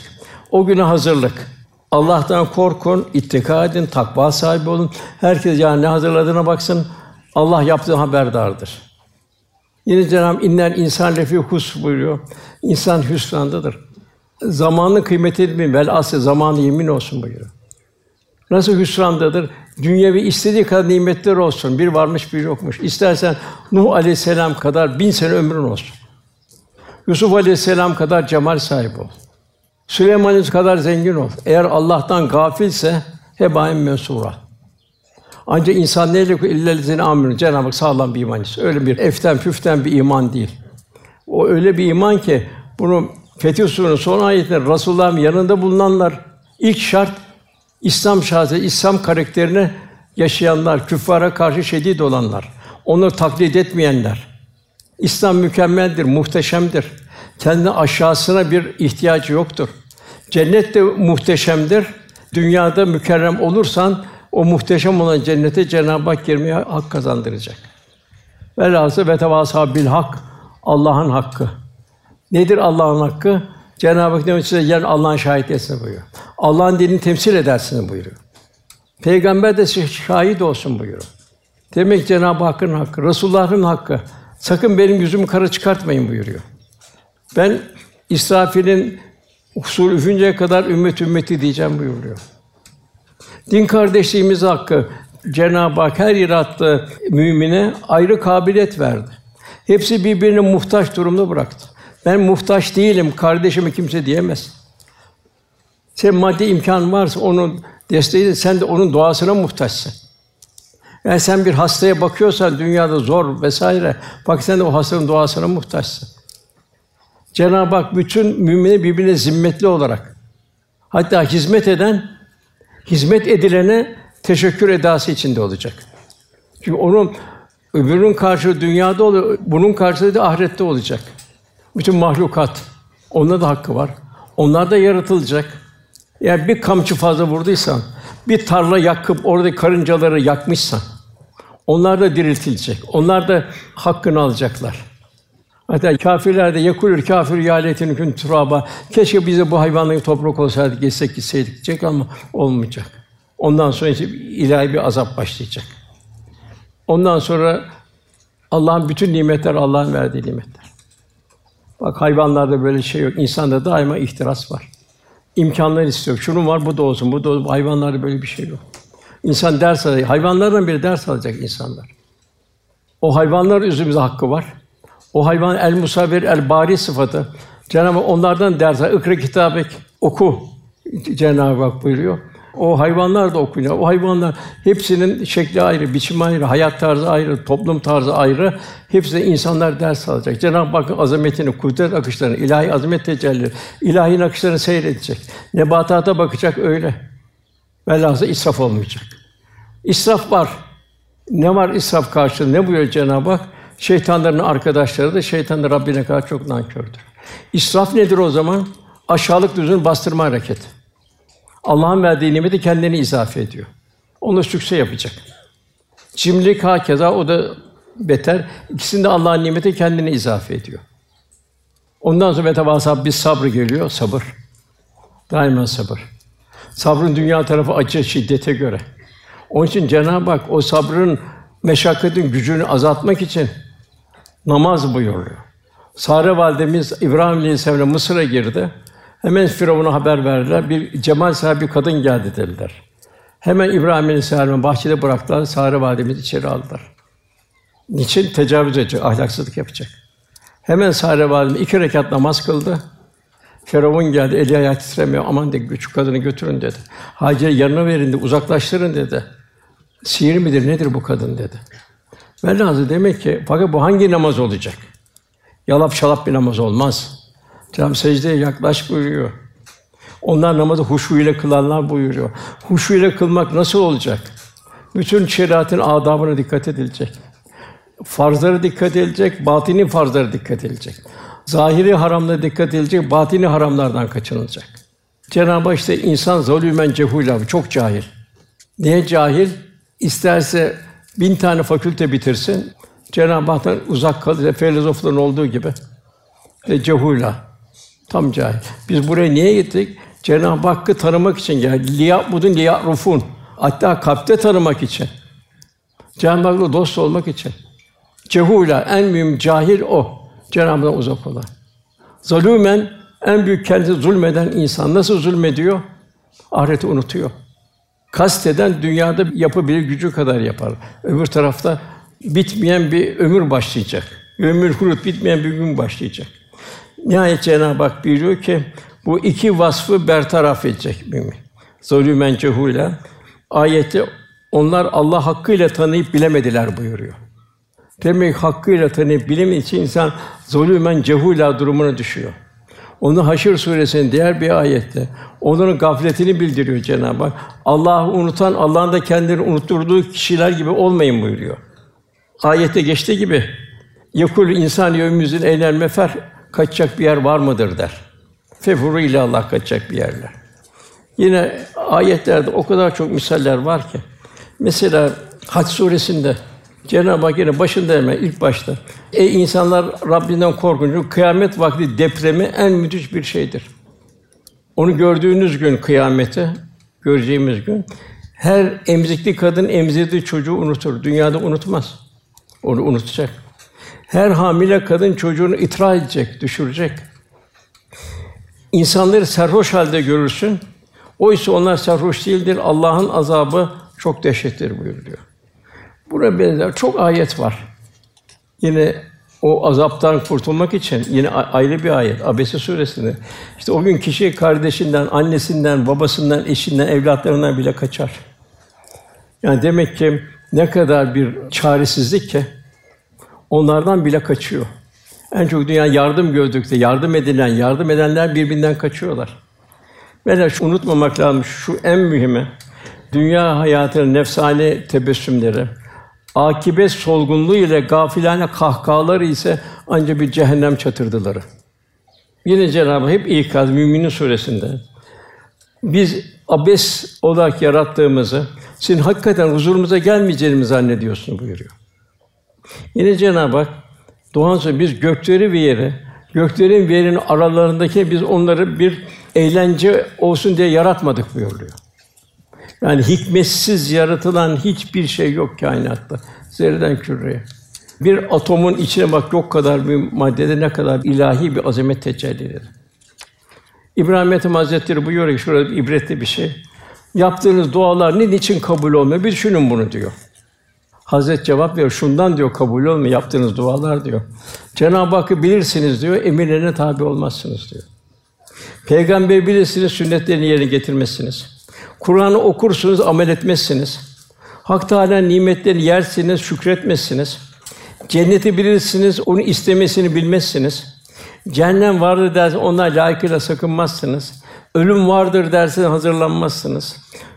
O güne hazırlık. Allah'tan korkun, ittika edin, takva sahibi olun. Herkes yani ne hazırladığına baksın. Allah yaptığı haberdardır. Yine Cenab-ı inner insan lefi hus buyuruyor. İnsan hüsrandadır. Zamanın kıymetini bil, vel aslı zamanı yemin olsun buyuruyor. Nasıl hüsrandadır? Dünyevi istediği kadar nimetler olsun. Bir varmış, bir yokmuş. İstersen Nuh Aleyhisselam kadar bin sene ömrün olsun. Yusuf Aleyhisselam kadar cemal sahibi ol. Süleyman kadar zengin ol. Eğer Allah'tan gafilse hebaen mensura. Ancak insan neyle illellezine amrun Cenab-ı Hak sağlam bir iman istiyor. Öyle bir eften püften bir iman değil. O öyle bir iman ki bunu Fetih Sûre'nin son ayetinde Resulullah'ın yanında bulunanlar ilk şart İslam şahsiyeti, İslam karakterini yaşayanlar, küffara karşı şedid olanlar, onu taklit etmeyenler. İslam mükemmeldir, muhteşemdir. Kendi aşağısına bir ihtiyacı yoktur. Cennet de muhteşemdir. Dünyada mükerrem olursan o muhteşem olan cennete Cenab-ı Hak girmeye hak kazandıracak. Velhâsıl ve tevâsâ bil hak Allah'ın hakkı. Nedir Allah'ın hakkı? Cenab-ı Hak demek size yarın Allah'ın şahit etsin buyuruyor. Allah'ın dinini temsil edersiniz buyuruyor. Peygamber de şahit olsun buyuruyor. Demek Cenab-ı Hakk'ın hakkı, Resulullah'ın hakkı. Sakın benim yüzümü kara çıkartmayın buyuruyor. Ben İsrafil'in usul üfünceye kadar ümmet ümmeti diyeceğim buyuruyor. Din kardeşliğimiz hakkı Cenab-ı Hak her yarattığı mümine ayrı kabiliyet verdi. Hepsi birbirine muhtaç durumda bıraktı. Ben muhtaç değilim, kardeşimi kimse diyemez. Sen maddi imkan varsa onun desteği sen de onun duasına muhtaçsın. Yani sen bir hastaya bakıyorsan dünyada zor vesaire, bak sen de o hastanın duasına muhtaçsın. Cenab-ı Hak bütün mümini birbirine zimmetli olarak hatta hizmet eden hizmet edilene teşekkür edası içinde olacak. Çünkü onun öbürünün karşılığı dünyada oluyor, bunun karşılığı da ahirette olacak. Bütün mahlukat, onda da hakkı var. Onlar da yaratılacak. Yani bir kamçı fazla vurduysan, bir tarla yakıp oradaki karıncaları yakmışsan, onlar da diriltilecek. Onlar da hakkını alacaklar. Hatta kâfirler de yekulür kâfir yâletin kün turaba. Keşke bize bu hayvanları toprak olsaydı geçsek gitseydik diyecek ama olmayacak. Ondan sonra işte ilahi bir azap başlayacak. Ondan sonra Allah'ın bütün nimetler Allah'ın verdiği nimetler. Bak hayvanlarda böyle şey yok. İnsanda daima ihtiras var. İmkanlar istiyor. Şunun var, bu da olsun, bu da olsun. Hayvanlarda böyle bir şey yok. İnsan ders alacak. Hayvanlardan biri ders alacak insanlar. O hayvanlar üzerimize hakkı var. O hayvan el musavir el bari sıfatı. Cenab-ı Hak onlardan ders. İkra kitabek oku. Cenab-ı Hak buyuruyor. O hayvanlar da okunuyor. O hayvanlar hepsinin şekli ayrı, biçimi ayrı, hayat tarzı ayrı, toplum tarzı ayrı. Hepsine insanlar ders alacak. Cenab-ı Hakk'ın azametini, kudret akışlarını, ilahi azamet tecelli, ilahi akışlarını seyredecek. Nebatata bakacak öyle. Velhâsıl israf olmayacak. İsraf var. Ne var israf karşılığı? Ne buyuruyor Cenab-ı Hak? Şeytanların arkadaşları da şeytan Rabbine kadar çok nankördür. İsraf nedir o zaman? Aşağılık düzün bastırma hareketi. Allah'ın verdiği nimeti kendini izafe ediyor. Onu sükse yapacak. Cimrilik hakeza o da beter. İkisinde Allah'ın nimeti kendini izafe ediyor. Ondan sonra betavasab bir sabır geliyor, sabır. Daima sabır. Sabrın dünya tarafı acı, şiddete göre. Onun için Cenab-ı Hak o sabrın meşakkatin gücünü azaltmak için namaz buyuruyor. Sare validemiz İbrahim Aleyhisselam'la Mısır'a girdi. Hemen Firavun'a haber verdiler. Bir cemal sahibi kadın geldi dediler. Hemen İbrahim Aleyhisselam'ı bahçede bıraktılar. Sare validemiz içeri aldılar. Niçin? Tecavüz edecek, ahlaksızlık yapacak. Hemen Sare validemiz iki rekat namaz kıldı. Firavun geldi, eli ayağı titremiyor. Aman dedi, küçük kadını götürün dedi. Hacer'i yanına verin dedi, uzaklaştırın dedi. Sihir midir, nedir bu kadın dedi. Velhâsıl demek ki, fakat bu hangi namaz olacak? Yalap şalap bir namaz olmaz. Cenab-ı secdeye yaklaş buyuruyor. Onlar namazı huşu ile kılanlar buyuruyor. Huşu ile kılmak nasıl olacak? Bütün şeriatın adabına dikkat edilecek. Farzlara dikkat edilecek, batini farzlara dikkat edilecek. Zahiri haramlara dikkat edilecek, batini haramlardan kaçınılacak. Cenab-ı Hak işte insan zalümen cehûlâ, çok cahil. Niye cahil? İsterse bin tane fakülte bitirsin, Cenab-ı Hak'tan uzak kalır, filozofların olduğu gibi. E, cehûlâ, tam cahil. Biz buraya niye gittik? Cenab-ı Hakk'ı tanımak için geldik. Liya'budun liya'rufun. Hatta kalpte tanımak için. Cenab-ı Hak'la dost olmak için. Cehûlâ, en mühim cahil o. Cenab-ı Hak'tan uzak olan. Zalûmen, en büyük kendisi zulmeden insan. Nasıl zulmediyor? Ahireti unutuyor. Kasteden dünyada yapabilir gücü kadar yapar. Öbür tarafta bitmeyen bir ömür başlayacak. Ömür hurut bitmeyen bir gün başlayacak. Nihayet Cenab-ı Hak buyuruyor ki bu iki vasfı bertaraf edecek mümin. Zulümen cehûle ayeti onlar Allah hakkıyla tanıyıp bilemediler buyuruyor. Demek hakkıyla tanıyıp bilim için insan zulümen cehûlâ durumuna düşüyor. Onu Haşr suresinin diğer bir ayette onların gafletini bildiriyor Cenab-ı Hak. Allah'ı unutan, Allah'ın da kendini unutturduğu kişiler gibi olmayın buyuruyor. Ayette geçtiği gibi yakul insan yevmüzün eynel mefer kaçacak bir yer var mıdır der. Fefuru ile Allah kaçacak bir yerler. Yine ayetlerde o kadar çok misaller var ki. Mesela Hac suresinde Cenab-ı Hak yine başında hemen ilk başta ey insanlar Rabbinden korkun. Kıyamet vakti depremi en müthiş bir şeydir. Onu gördüğünüz gün kıyameti göreceğimiz gün her emzikli kadın emzirdiği çocuğu unutur. Dünyada unutmaz. Onu unutacak. Her hamile kadın çocuğunu itra edecek, düşürecek. İnsanları sarhoş halde görürsün. Oysa onlar sarhoş değildir. Allah'ın azabı çok dehşettir buyuruyor. Buna benzer çok ayet var. Yine o azaptan kurtulmak için yine ayrı bir ayet Abese suresinde. İşte o gün kişi kardeşinden, annesinden, babasından, eşinden, evlatlarından bile kaçar. Yani demek ki ne kadar bir çaresizlik ki onlardan bile kaçıyor. En çok dünya yardım gördükte yardım edilen, yardım edenler birbirinden kaçıyorlar. Böyle şu unutmamak lazım şu en mühimi. Dünya hayatının nefsane tebessümleri, akibet solgunluğu ile gafilane kahkahaları ise ancak bir cehennem çatırdıları. Yine Cenab-ı hep ikaz Müminin suresinde biz abes olarak yarattığımızı sizin hakikaten huzurumuza gelmeyeceğimizi zannediyorsun buyuruyor. Yine Cenab-ı Hak doğan sonra biz gökleri ve yeri, göklerin ve yerin aralarındaki biz onları bir eğlence olsun diye yaratmadık buyuruyor. Yani hikmetsiz yaratılan hiçbir şey yok kainatta. Zerreden küreye. Bir atomun içine bak yok kadar bir maddede ne kadar ilahi bir azamet tecelli eder. İbrahim Ethem Hazretleri buyuruyor ki şurada ibretli bir şey. Yaptığınız dualar ne niçin kabul olmuyor? Bir düşünün bunu diyor. Hazret cevap veriyor. Şundan diyor kabul olmuyor yaptığınız dualar diyor. Cenab-ı Hakk'ı bilirsiniz diyor. Emirlerine tabi olmazsınız diyor. Peygamber bilirsiniz, sünnetlerini yerine getirmezsiniz. Kur'an'ı okursunuz, amel etmezsiniz. Hak Teâlâ nimetlerini yersiniz, şükretmezsiniz. Cenneti bilirsiniz, onu istemesini bilmezsiniz. Cehennem vardır derse onlar layıkıyla sakınmazsınız. Ölüm vardır derseniz hazırlanmazsınız.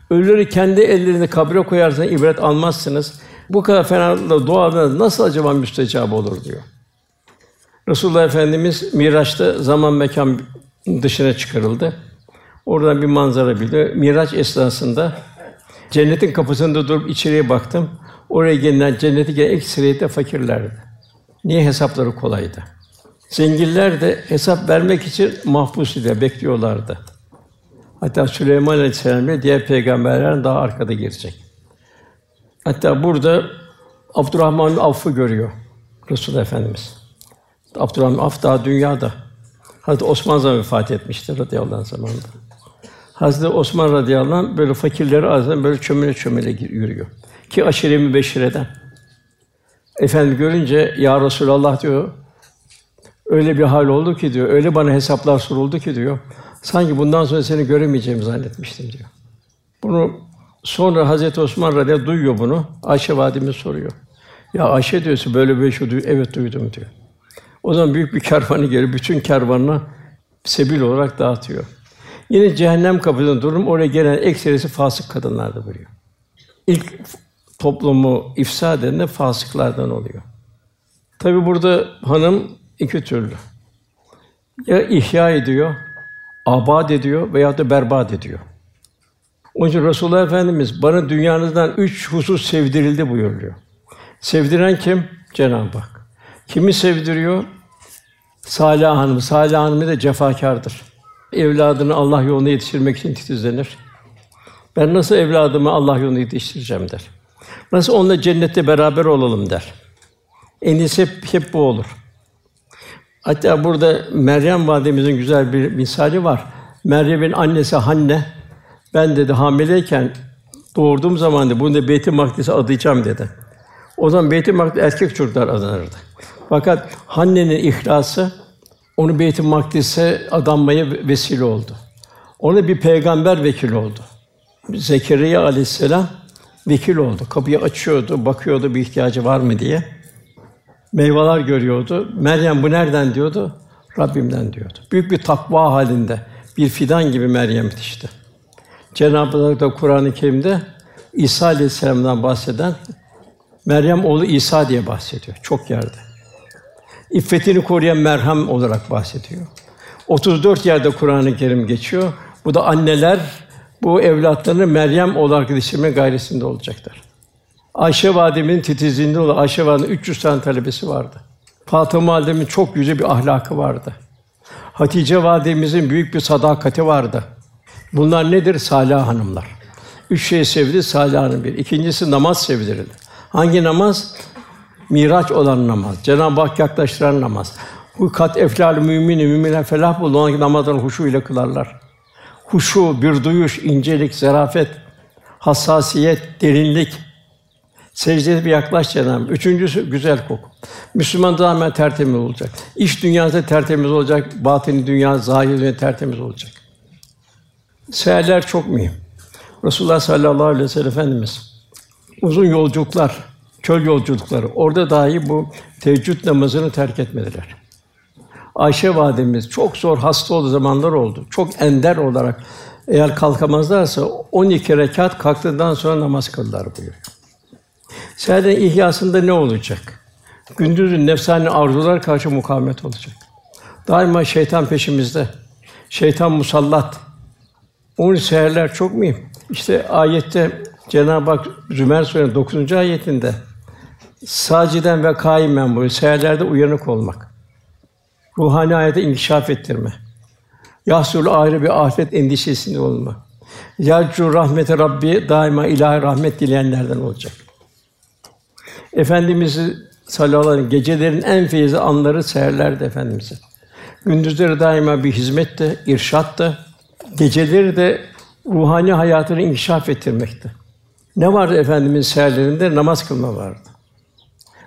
Ölüleri kendi ellerinde kabre koyarsanız ibret almazsınız. Bu kadar fenalıkla dualarınız nasıl acaba müstecab olur diyor. Resulullah Efendimiz Miraç'ta zaman mekan dışına çıkarıldı. Oradan bir manzara bildi. Miraç esnasında cennetin kapısında durup içeriye baktım. Oraya gelen cenneti gelen ilk sırayette fakirlerdi. Niye hesapları kolaydı? Zenginler de hesap vermek için mahpus ile bekliyorlardı. Hatta Süleyman Aleyhisselam ile diğer peygamberler daha arkada girecek. Hatta burada Abdurrahman Aff'ı görüyor Resul Efendimiz. Abdurrahman Aff daha dünyada. Hazreti Osman zaman vefat etmiştir radıyallahu anh zamanında. Hazreti Osman radıyallahu anh böyle fakirleri arasından böyle çömele çömele yürüyor. Ki aşire-i beşireden. Efendi görünce ya Resulallah diyor. Öyle bir hal oldu ki diyor. Öyle bana hesaplar soruldu ki diyor. Sanki bundan sonra seni göremeyeceğimi zannetmiştim diyor. Bunu sonra Hazreti Osman radıyallahu duyuyor bunu. Ayşe validemiz soruyor. Ya Ayşe diyorsun böyle bir şey duyuyor. Evet duydum diyor. O zaman büyük bir kervanı geri bütün kervanına sebil olarak dağıtıyor. Yine cehennem kapısında durum oraya gelen ekserisi fasık kadınlardı buyuruyor. İlk toplumu ifsad eden de fasıklardan oluyor. Tabi burada hanım iki türlü. Ya ihya ediyor, abad ediyor veya da berbat ediyor. Onun için Resulullah Efendimiz bana dünyanızdan üç husus sevdirildi buyuruyor. Sevdiren kim? Cenab-ı Hak. Kimi sevdiriyor? Salih Hanım. Salih Hanım da cefakârdır. Evladını Allah yoluna yetiştirmek için titizlenir. Ben nasıl evladımı Allah yoluna yetiştireceğim der. Nasıl onunla cennette beraber olalım der. En hep, hep bu olur. Hatta burada Meryem validemizin güzel bir misali var. Meryem'in annesi Hanne, ben dedi hamileyken doğurduğum zaman dedi, bunu da Beyt-i Makdis'e adayacağım dedi. O zaman Beyt-i Makdis erkek çocuklar adanırdı. Fakat Hanne'nin ihlası onu Beyt-i Makdis'e adanmaya vesile oldu. Ona bir peygamber vekil oldu. Zekeriya aleyhisselam vekil oldu. Kapıyı açıyordu, bakıyordu bir ihtiyacı var mı diye. Meyveler görüyordu. Meryem bu nereden diyordu? Rabbimden diyordu. Büyük bir takva halinde bir fidan gibi Meryem yetişti. Cenab-ı Hak da Kur'an-ı Kerim'de İsa aleyhisselam'dan bahseden Meryem oğlu İsa diye bahsediyor çok yerde. İffetini koruyan merhem olarak bahsediyor. 34 yerde Kur'an-ı Kerim geçiyor. Bu da anneler bu evlatlarını Meryem olarak yetiştirme gayretinde olacaklar. Ayşe validemizin titizliğinde olan Ayşe validemizin 300 tane talebesi vardı. Fatıma validemizin çok güzel bir ahlakı vardı. Hatice validemizin büyük bir sadakati vardı. Bunlar nedir? Salih hanımlar. Üç şey sevdi Salih hanım bir. İkincisi namaz sevdirildi. Hangi namaz? Miraç olan namaz. Cenab-ı Hak yaklaştıran namaz. Bu kat eflal mümini müminler felah buldu. Onun namazlarını huşu ile kılarlar. Huşu, bir duyuş, incelik, zarafet, hassasiyet, derinlik. Secdeye bir yaklaş Cenab-ı Üçüncüsü güzel koku. Müslüman tamamen tertemiz olacak. İş dünyası tertemiz olacak, batini dünya zahir ve tertemiz olacak. Seherler çok mühim. Resulullah sallallahu aleyhi ve sellem Efendimiz uzun yolculuklar, çöl yolculukları. Orada dahi bu teheccüd namazını terk etmediler. Ayşe validemiz çok zor hasta olduğu zamanlar oldu. Çok ender olarak eğer kalkamazlarsa 12 rekat kalktıktan sonra namaz kıldılar buyuruyor. Seherden ihyasında ne olacak? Gündüzün nefsani arzular karşı mukavemet olacak. Daima şeytan peşimizde. Şeytan musallat. Onun seherler çok mühim. İşte ayette Cenab-ı Hak Zümer Suresi'nin 9. ayetinde saciden ve kaimen buyuruyor. Seherlerde uyanık olmak. Ruhani hayata inkişaf ettirme. Yahsul ayrı bir ahiret endişesinde olma. Yarcu rahmete Rabbi daima ilahi rahmet dileyenlerden olacak. Efendimiz sallallahu aleyhi ve sellem gecelerin en feyizli anları seherlerde efendimize. Gündüzleri daima bir hizmette, irşatta, geceleri de ruhani hayatını inkişaf ettirmekte. Ne vardı efendimiz seherlerinde? Namaz kılma vardı.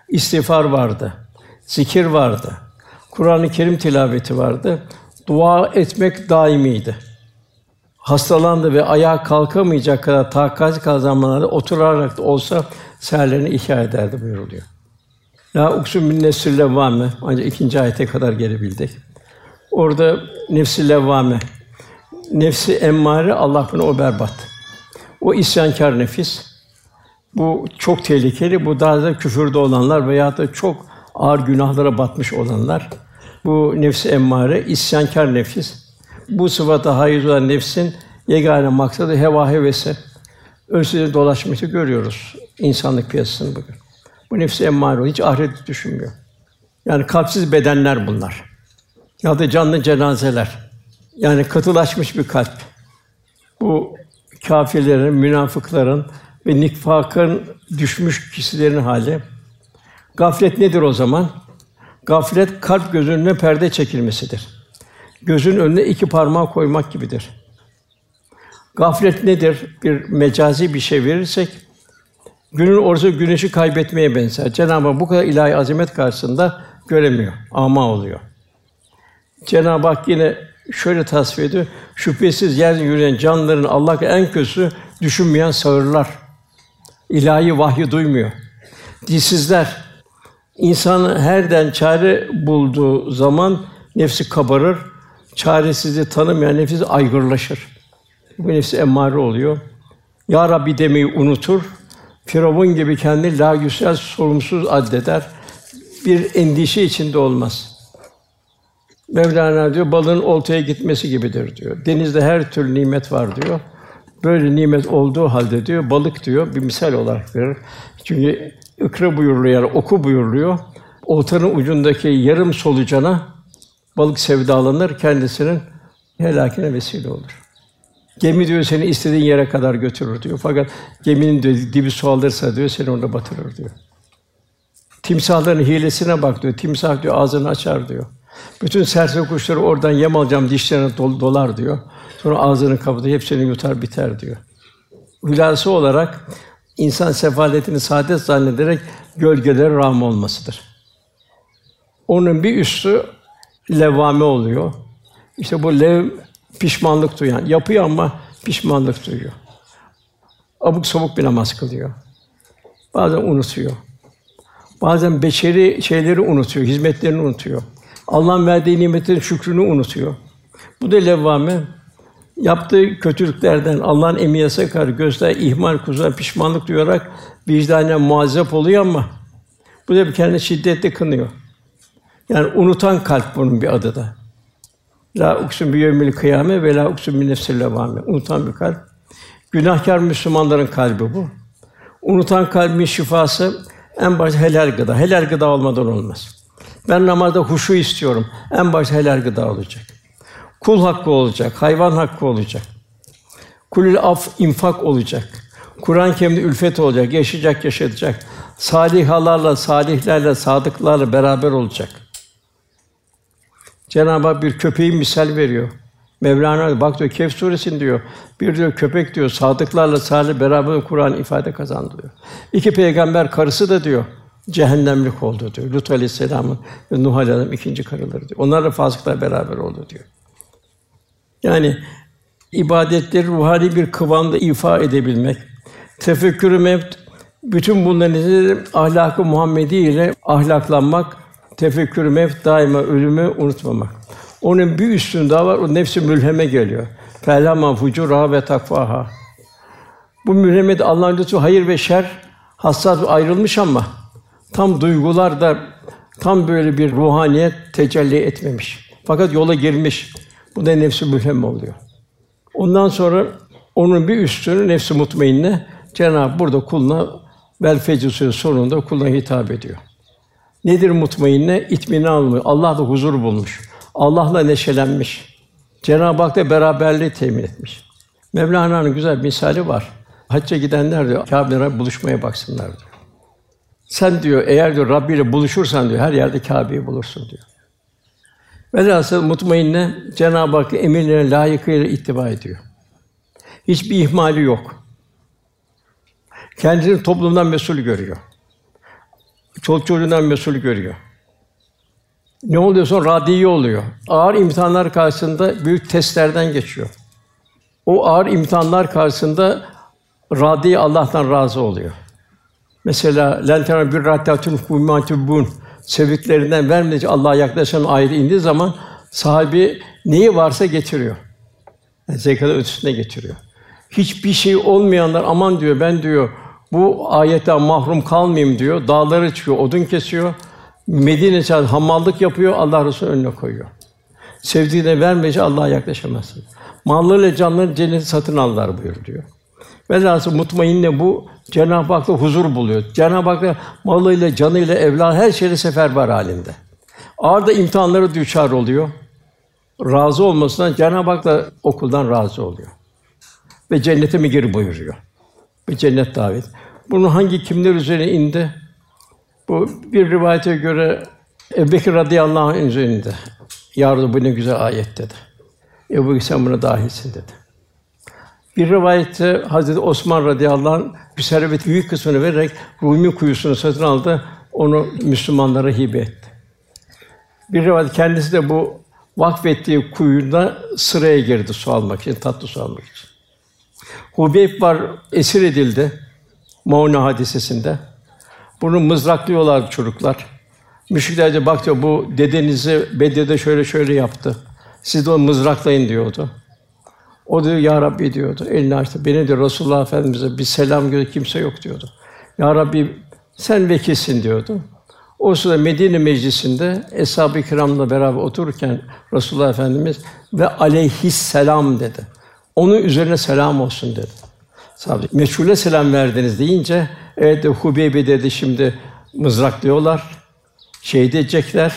İstiğfar vardı. Zikir vardı. Kur'an-ı Kerim tilaveti vardı. Dua etmek daimiydi. Hastalandı ve ayağa kalkamayacak kadar takat kazanmalarda oturarak da olsa seherlerini ihya ederdi buyuruluyor. La uksun bin nefsil levvame ancak ikinci ayete kadar gelebildik. Orada nefsi levvame nefsi emmare Allah bunu o berbat. O isyankar nefis. Bu çok tehlikeli. Bu daha da küfürde olanlar veya da çok ağır günahlara batmış olanlar. Bu nefsi emmare, isyankar nefis. Bu sıfata haiz olan nefsin yegane maksadı heva hevesi. Ölsüzde dolaşması görüyoruz insanlık piyasasını bugün. Bu nefsi emmare hiç ahiret düşünmüyor. Yani kalpsiz bedenler bunlar. ya da canlı cenazeler. Yani katılaşmış bir kalp. Bu kâfirlerin, münafıkların ve nifakın düşmüş kişilerin hali. Gaflet nedir o zaman? Gaflet kalp gözünün perde çekilmesidir. Gözün önüne iki parmağı koymak gibidir. Gaflet nedir? Bir mecazi bir şey verirsek günün ortası güneşi kaybetmeye benzer. Cenab-ı Hak bu kadar ilahi azamet karşısında göremiyor, ama oluyor. Cenab-ı Hak yine şöyle tasvir ediyor. Şüphesiz yeryüzünde yürüyen canlıların Allah en kötüsü düşünmeyen sağırlar. İlahi vahyi duymuyor. Dilsizler. İnsan herden çare bulduğu zaman nefsi kabarır. Çaresizliği tanımayan nefis aygırlaşır. Bu nefsi emmare oluyor. Ya Rabbi demeyi unutur. Firavun gibi kendi la güzel sorumsuz addeder. Bir endişe içinde olmaz. Mevlana diyor, balığın oltaya gitmesi gibidir diyor. Denizde her türlü nimet var diyor. Böyle nimet olduğu halde diyor, balık diyor, bir misal olarak verir. Çünkü ikra buyuruluyor, yani oku buyuruluyor. Oltanın ucundaki yarım solucana balık sevdalanır, kendisinin helakine vesile olur. Gemi diyor seni istediğin yere kadar götürür diyor. Fakat geminin dibi su alırsa diyor seni orada batırır diyor. Timsahların hilesine bak diyor. Timsah diyor ağzını açar diyor. Bütün serseri kuşları oradan yem alacağım dişlerine dol, dolar diyor. Sonra ağzını kapatır, hepsini yutar biter diyor. Hülası olarak insan sefaletini saadet zannederek gölgelere rağm olmasıdır. Onun bir üstü levvame oluyor. İşte bu lev pişmanlık duyan, yapıyor ama pişmanlık duyuyor. Abuk sabuk bir namaz kılıyor. Bazen unutuyor. Bazen beşeri şeyleri unutuyor, hizmetlerini unutuyor. Allah'ın verdiği nimetin şükrünü unutuyor. Bu da levvame. Yaptığı kötülüklerden Allah'ın emri yasak karşı göster ihmal, kusura, pişmanlık duyarak vicdanına muazzep oluyor ama bu da bir kendini şiddetle kınıyor. Yani unutan kalp bunun bir adı da. La uksun bi yevmil kıyame ve la uksun bi nefsil levame. Unutan bir kalp. Günahkar Müslümanların kalbi bu. Unutan kalbin şifası en başta helal gıda. Helal gıda olmadan olmaz. Ben namazda huşu istiyorum. En başta helal gıda olacak. Kul hakkı olacak, hayvan hakkı olacak. Kulül af infak olacak. Kur'an-ı Kerim'de ülfet olacak, yaşayacak, yaşatacak. Salihalarla, salihlerle, sadıklarla beraber olacak. Cenab-ı Hak bir köpeğin misal veriyor. Mevlana bak diyor Kehf suresinde diyor. Bir diyor köpek diyor sadıklarla salih beraber Kur'an ifade kazandı diyor. İki peygamber karısı da diyor cehennemlik oldu diyor. Lut aleyhisselamın ve Nuh aleyhisselam ikinci karıları diyor. Onlarla fasıklar beraber oldu diyor. Yani ibadetleri ruhani bir kıvamda ifa edebilmek, tefekkürü mevt, bütün bunların ahlakı Muhammedi ile ahlaklanmak, tefekkürü mevt daima ölümü unutmamak. Onun bir üstün daha var, o nefsi mülheme geliyor. Felama fucura ve takvaha. Bu mülhemede Allah'ın lütfu hayır ve şer hassas ayrılmış ama tam duygular da tam böyle bir ruhaniyet tecelli etmemiş. Fakat yola girmiş. Bu da nefsi mülhem oluyor. Ondan sonra onun bir üstünü nefsi mutmainne Cenab-ı burada kuluna bel fecr sonunda kuluna hitap ediyor. Nedir mutmainne? İtminan alıyor. Allah'la huzur bulmuş. Allah'la neşelenmiş. Cenab-ı Hak da beraberliği temin etmiş. Mevlana'nın güzel bir misali var. Hacca gidenler diyor, Kâbe'yle buluşmaya baksınlar diyor. Sen diyor, eğer diyor Rabbi ile buluşursan diyor, her yerde Kâbe'yi bulursun diyor. Velhasıl mutmainne Cenab-ı Hak emirlerine layıkıyla ittiba ediyor. Hiçbir ihmali yok. Kendisini toplumdan mesul görüyor. Çoluk çocuğundan mesul görüyor. Ne oluyor radiyi oluyor. Ağır imtihanlar karşısında büyük testlerden geçiyor. O ağır imtihanlar karşısında radi Allah'tan razı oluyor. Mesela lentera bir ratatun humatubun sevdiklerinden vermeyince Allah'a yaklaşan ayet indiği zaman sahibi neyi varsa getiriyor. Yani zekatın ötesine getiriyor. Hiçbir şey olmayanlar aman diyor ben diyor bu ayetten mahrum kalmayayım diyor. Dağları çıkıyor, odun kesiyor. Medine çağ hamallık yapıyor, Allah Resulü önüne koyuyor. Sevdiğine vermeyince Allah'a yaklaşamazsın. Mallarıyla canları cenneti satın alırlar buyur diyor. Velhasıl mutmainne bu Cenab-ı Hak'ta huzur buluyor. Cenab-ı Hak'ta malıyla, canıyla, evlat her şeyle seferber halinde. Ağır da imtihanları düçar oluyor. razı olmasından Cenab-ı Hak da okuldan razı oluyor. Ve cennete mi gir buyuruyor. Ve cennet davet. Bunu hangi kimler üzerine indi? Bu bir rivayete göre Ebubekir radıyallahu anh üzerinde. Yardı bu ne güzel ayet dedi. Ebu sen buna dahilsin dedi. Bir rivayette Hazreti Osman radıyallahu anh bir servet büyük kısmını vererek Rumi kuyusunu satın aldı. Onu Müslümanlara hibe etti. Bir rivayet kendisi de bu vakfettiği kuyuda sıraya girdi su almak için, tatlı su almak için. Hubeyb var, esir edildi. Mauna hadisesinde. Bunu mızraklıyorlar çocuklar. Müşrikler de baktı bu dedenizi Bedir'de şöyle şöyle yaptı. Siz de onu mızraklayın diyordu. O diyor ya Rabbi diyordu. Elini açtı. Beni diyor Resulullah Efendimize bir selam gönder kimse yok diyordu. Ya Rabbi sen vekilsin diyordu. O sırada Medine meclisinde eshab-ı kiramla beraber otururken Resulullah Efendimiz ve aleyhisselam dedi. Onun üzerine selam olsun dedi. Sahabe, meçhule selam verdiniz deyince, evet de Hubeybi dedi şimdi mızraklıyorlar, şehit edecekler.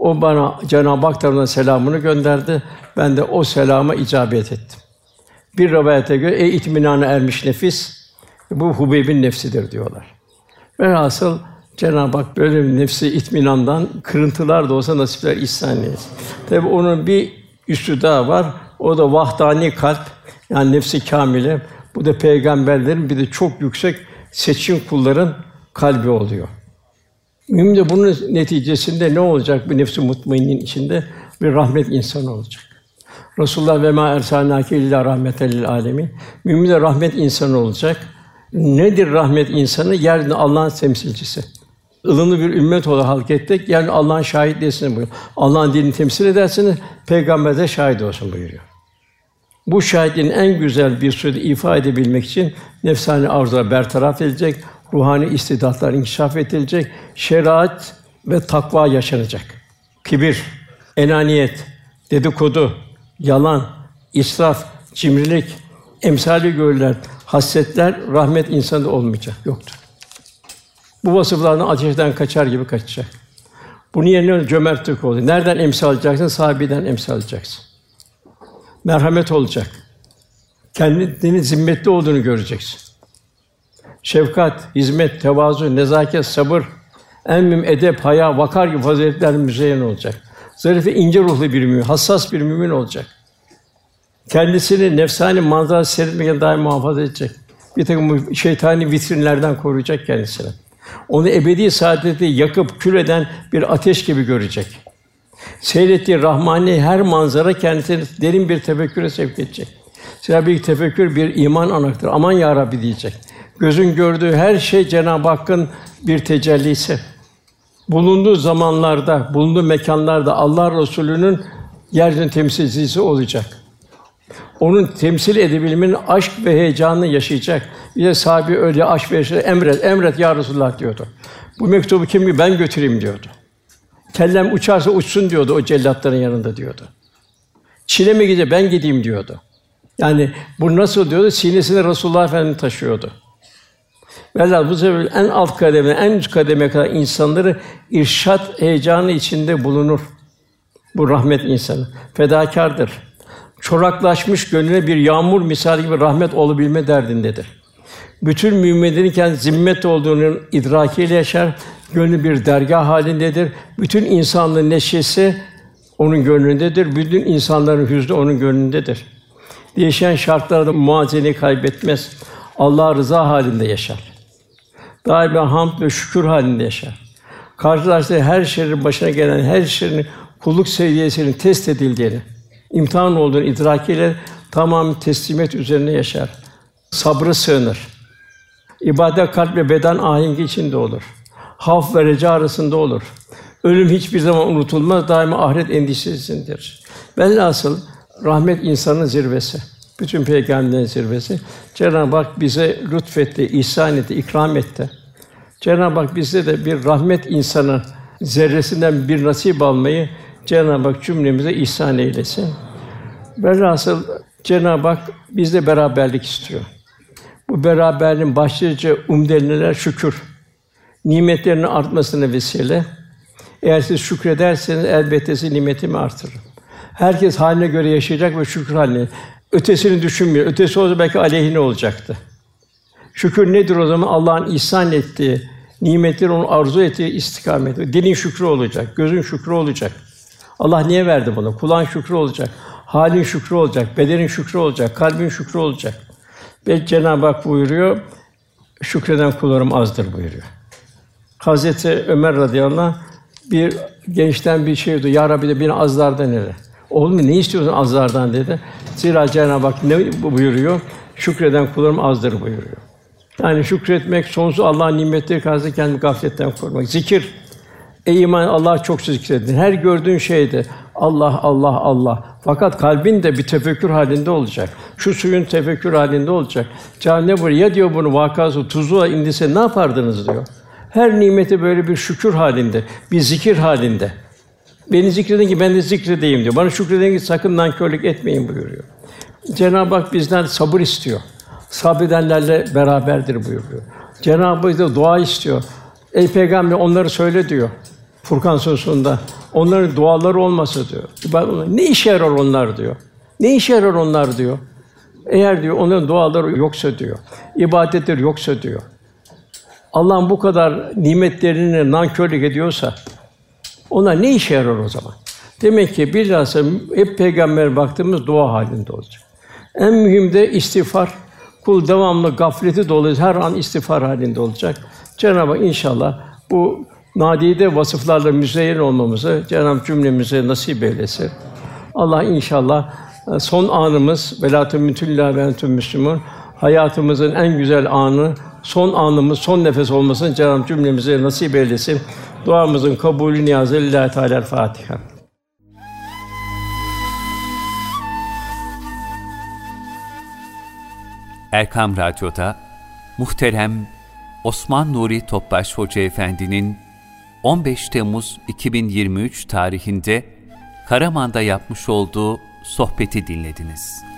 O bana Cenab-ı Hak tarafından selamını gönderdi. Ben de o selama icabet ettim. Bir rivayete göre ey itminana ermiş nefis bu Hubeyb'in nefsidir diyorlar. Velhasıl Cenab-ı Hak böyle bir nefsi itminandan kırıntılar da olsa nasipler ihsan eylesin. Tabi onun bir üstü daha var. O da vahdani kalp yani nefsi kamile. Bu da peygamberlerin bir de çok yüksek seçkin kulların kalbi oluyor. Mümin de bunun neticesinde ne olacak bu nefsi mutmainnin içinde? Bir rahmet insanı olacak. Resulullah ve ma ersalnake illa rahmeten lil alemin. Mümin de rahmet insanı olacak. Nedir rahmet insanı? Yeryüzünde Allah'ın temsilcisi. ılımlı bir ümmet olarak halk ettik. Yani Allah'ın şahitliğini buyuruyor. Allah'ın dinini temsil edersiniz, peygamber de şahit olsun buyuruyor. Bu şahitliğin en güzel bir sureti ifade edebilmek için nefsani arzular bertaraf edilecek, ruhani istidatlar inkişaf edilecek, şeriat ve takva yaşanacak. Kibir, enaniyet, dedikodu, yalan, israf, cimrilik, emsali görülen hasletler rahmet insanda olmayacak, yoktur. Bu vasıflardan ateşten kaçar gibi kaçacak. Bunun yerine cömertlik oluyor. Nereden emsal alacaksın? Sahabeden emsal alacaksın. Merhamet olacak. Kendini zimmetli olduğunu göreceksin. Şefkat, hizmet, tevazu, nezaket, sabır, en mühim edep, haya, vakar gibi faziletler müzeyyen olacak. Zarife, ince ruhlu bir mümin, hassas bir mümin olacak. Kendisini nefsani manzara seyretmekten daim muhafaza edecek. Bir takım şeytani vitrinlerden koruyacak kendisini. Onu ebedi saadeti yakıp kül eden bir ateş gibi görecek. Seyrettiği rahmani her manzara kendisini derin bir tefekküre sevk edecek. Zira bir tefekkür bir iman anaktır. Aman ya Rabbi diyecek. Gözün gördüğü her şey Cenab-ı Hakk'ın bir tecellisi. Bulunduğu zamanlarda, bulunduğu mekanlarda Allah Resulü'nün yeryüzünün temsilcisi olacak. Onun temsil edebilmenin aşk ve heyecanını yaşayacak. Bir de sahibi öyle aşk ve heyecanı emret, emret ya Resulullah diyordu. Bu mektubu kim ben götüreyim diyordu. Kellem uçarsa uçsun diyordu o cellatların yanında diyordu. Çin'e mi gidecek ben gideyim diyordu. Yani bu nasıl diyordu? Sinesinde Resulullah Efendimiz taşıyordu. Velhâsıl bu sebeple en alt kademe, en üst kademe kadar insanları irşat heyecanı içinde bulunur. Bu rahmet insanı. Fedakardır. Çoraklaşmış gönlüne bir yağmur misali gibi rahmet olabilme derdindedir. Bütün müminlerin kendi zimmet olduğunun idrakiyle yaşar, gönlü bir dergah halindedir. Bütün insanlığın neşesi onun gönlündedir. Bütün insanların hüznü onun gönlündedir. Değişen şartlarda muazeneyi kaybetmez. Allah rıza halinde yaşar. Daima hamd ve şükür halinde yaşar. Karşılaştığı her şeyin başına gelen her şeyin kulluk seviyesinin test edildiğini, imtihan olduğunu idrakiyle tamam teslimiyet üzerine yaşar. Sabrı sığınır. İbadet kalp ve beden ahengi içinde olur. Haf ve reca arasında olur. Ölüm hiçbir zaman unutulmaz, daima ahiret endişesindedir. Velhasıl rahmet insanın zirvesi. Bütün peygamberlerin zirvesi. Cenab-ı Hak bize lütfetti, ihsan etti, ikram etti. Cenab-ı Hak bize de bir rahmet insanı zerresinden bir nasip almayı Cenab-ı Hak cümlemize ihsan eylesin. Velhasıl Cenab-ı Hak bizle beraberlik istiyor. Bu beraberliğin başlıca umdelineler şükür. Nimetlerinin artmasına vesile. Eğer siz şükrederseniz elbette size nimetimi artırırım. Herkes haline göre yaşayacak ve şükür haline. Ötesini düşünmüyor. Ötesi olsa belki aleyhine olacaktı. Şükür nedir o zaman? Allah'ın ihsan ettiği, nimetleri onu arzu ettiği istikamet. Dilin şükrü olacak, gözün şükrü olacak. Allah niye verdi bunu? Kulağın şükrü olacak, halin şükrü olacak, bedenin şükrü olacak, kalbin şükrü olacak. Ve Cenab-ı Hak buyuruyor, şükreden kullarım azdır buyuruyor. Hazreti Ömer radıyallahu anh bir gençten bir şey duydu. Ya Rabbi de beni azlardan nere? Oğlum ne istiyorsun azlardan dedi. Zira Cenab-ı Hak ne buyuruyor? Şükreden kullarım azdır buyuruyor. Yani şükretmek, sonsuz Allah'ın nimetleri karşısında kendini gafletten korumak. Zikir. Ey iman Allah çok zikredin. Her gördüğün şeyde Allah Allah Allah. Fakat kalbin de bir tefekkür halinde olacak. Şu suyun tefekkür halinde olacak. Can ne buraya ya diyor bunu vakası tuzuğa indise ne yapardınız diyor. Her nimeti böyle bir şükür halinde, bir zikir halinde. Beni zikredin ki ben de zikredeyim diyor. Bana şükredin ki sakın nankörlük etmeyin buyuruyor. Cenab-ı Hak bizden sabır istiyor. Sabredenlerle beraberdir buyuruyor. Cenab-ı Hak da dua istiyor. Ey peygamber onları söyle diyor. Furkan Suresi'nde onların duaları olmasa diyor. Ne işe yarar onlar diyor. Ne işe yarar onlar diyor. Eğer diyor onların duaları yoksa diyor. ibadetleri yoksa diyor. Allah'ın bu kadar nimetlerini nankörlük ediyorsa onlar ne işe yarar o zaman? Demek ki bilhassa hep peygamber baktığımız dua halinde olacak. En mühim de istiğfar. Kul devamlı gafleti dolu her an istiğfar halinde olacak. Cenab-ı Hak inşallah bu nadide vasıflarla müzeyyen olmamızı Cenab-ı cümlemize nasip eylesin. Allah inşallah e, son anımız velatü mütülla ve entüm müslümun hayatımızın en güzel anı, son anımız, son nefes olmasını Cenab-ı cümlemize nasip eylesin. Duamızın kabulü niyazı Lillahi Teala Fatiha. Erkam Radyo'da muhterem Osman Nuri Topbaş Hoca Efendi'nin 15 Temmuz 2023 tarihinde Karaman'da yapmış olduğu sohbeti dinlediniz.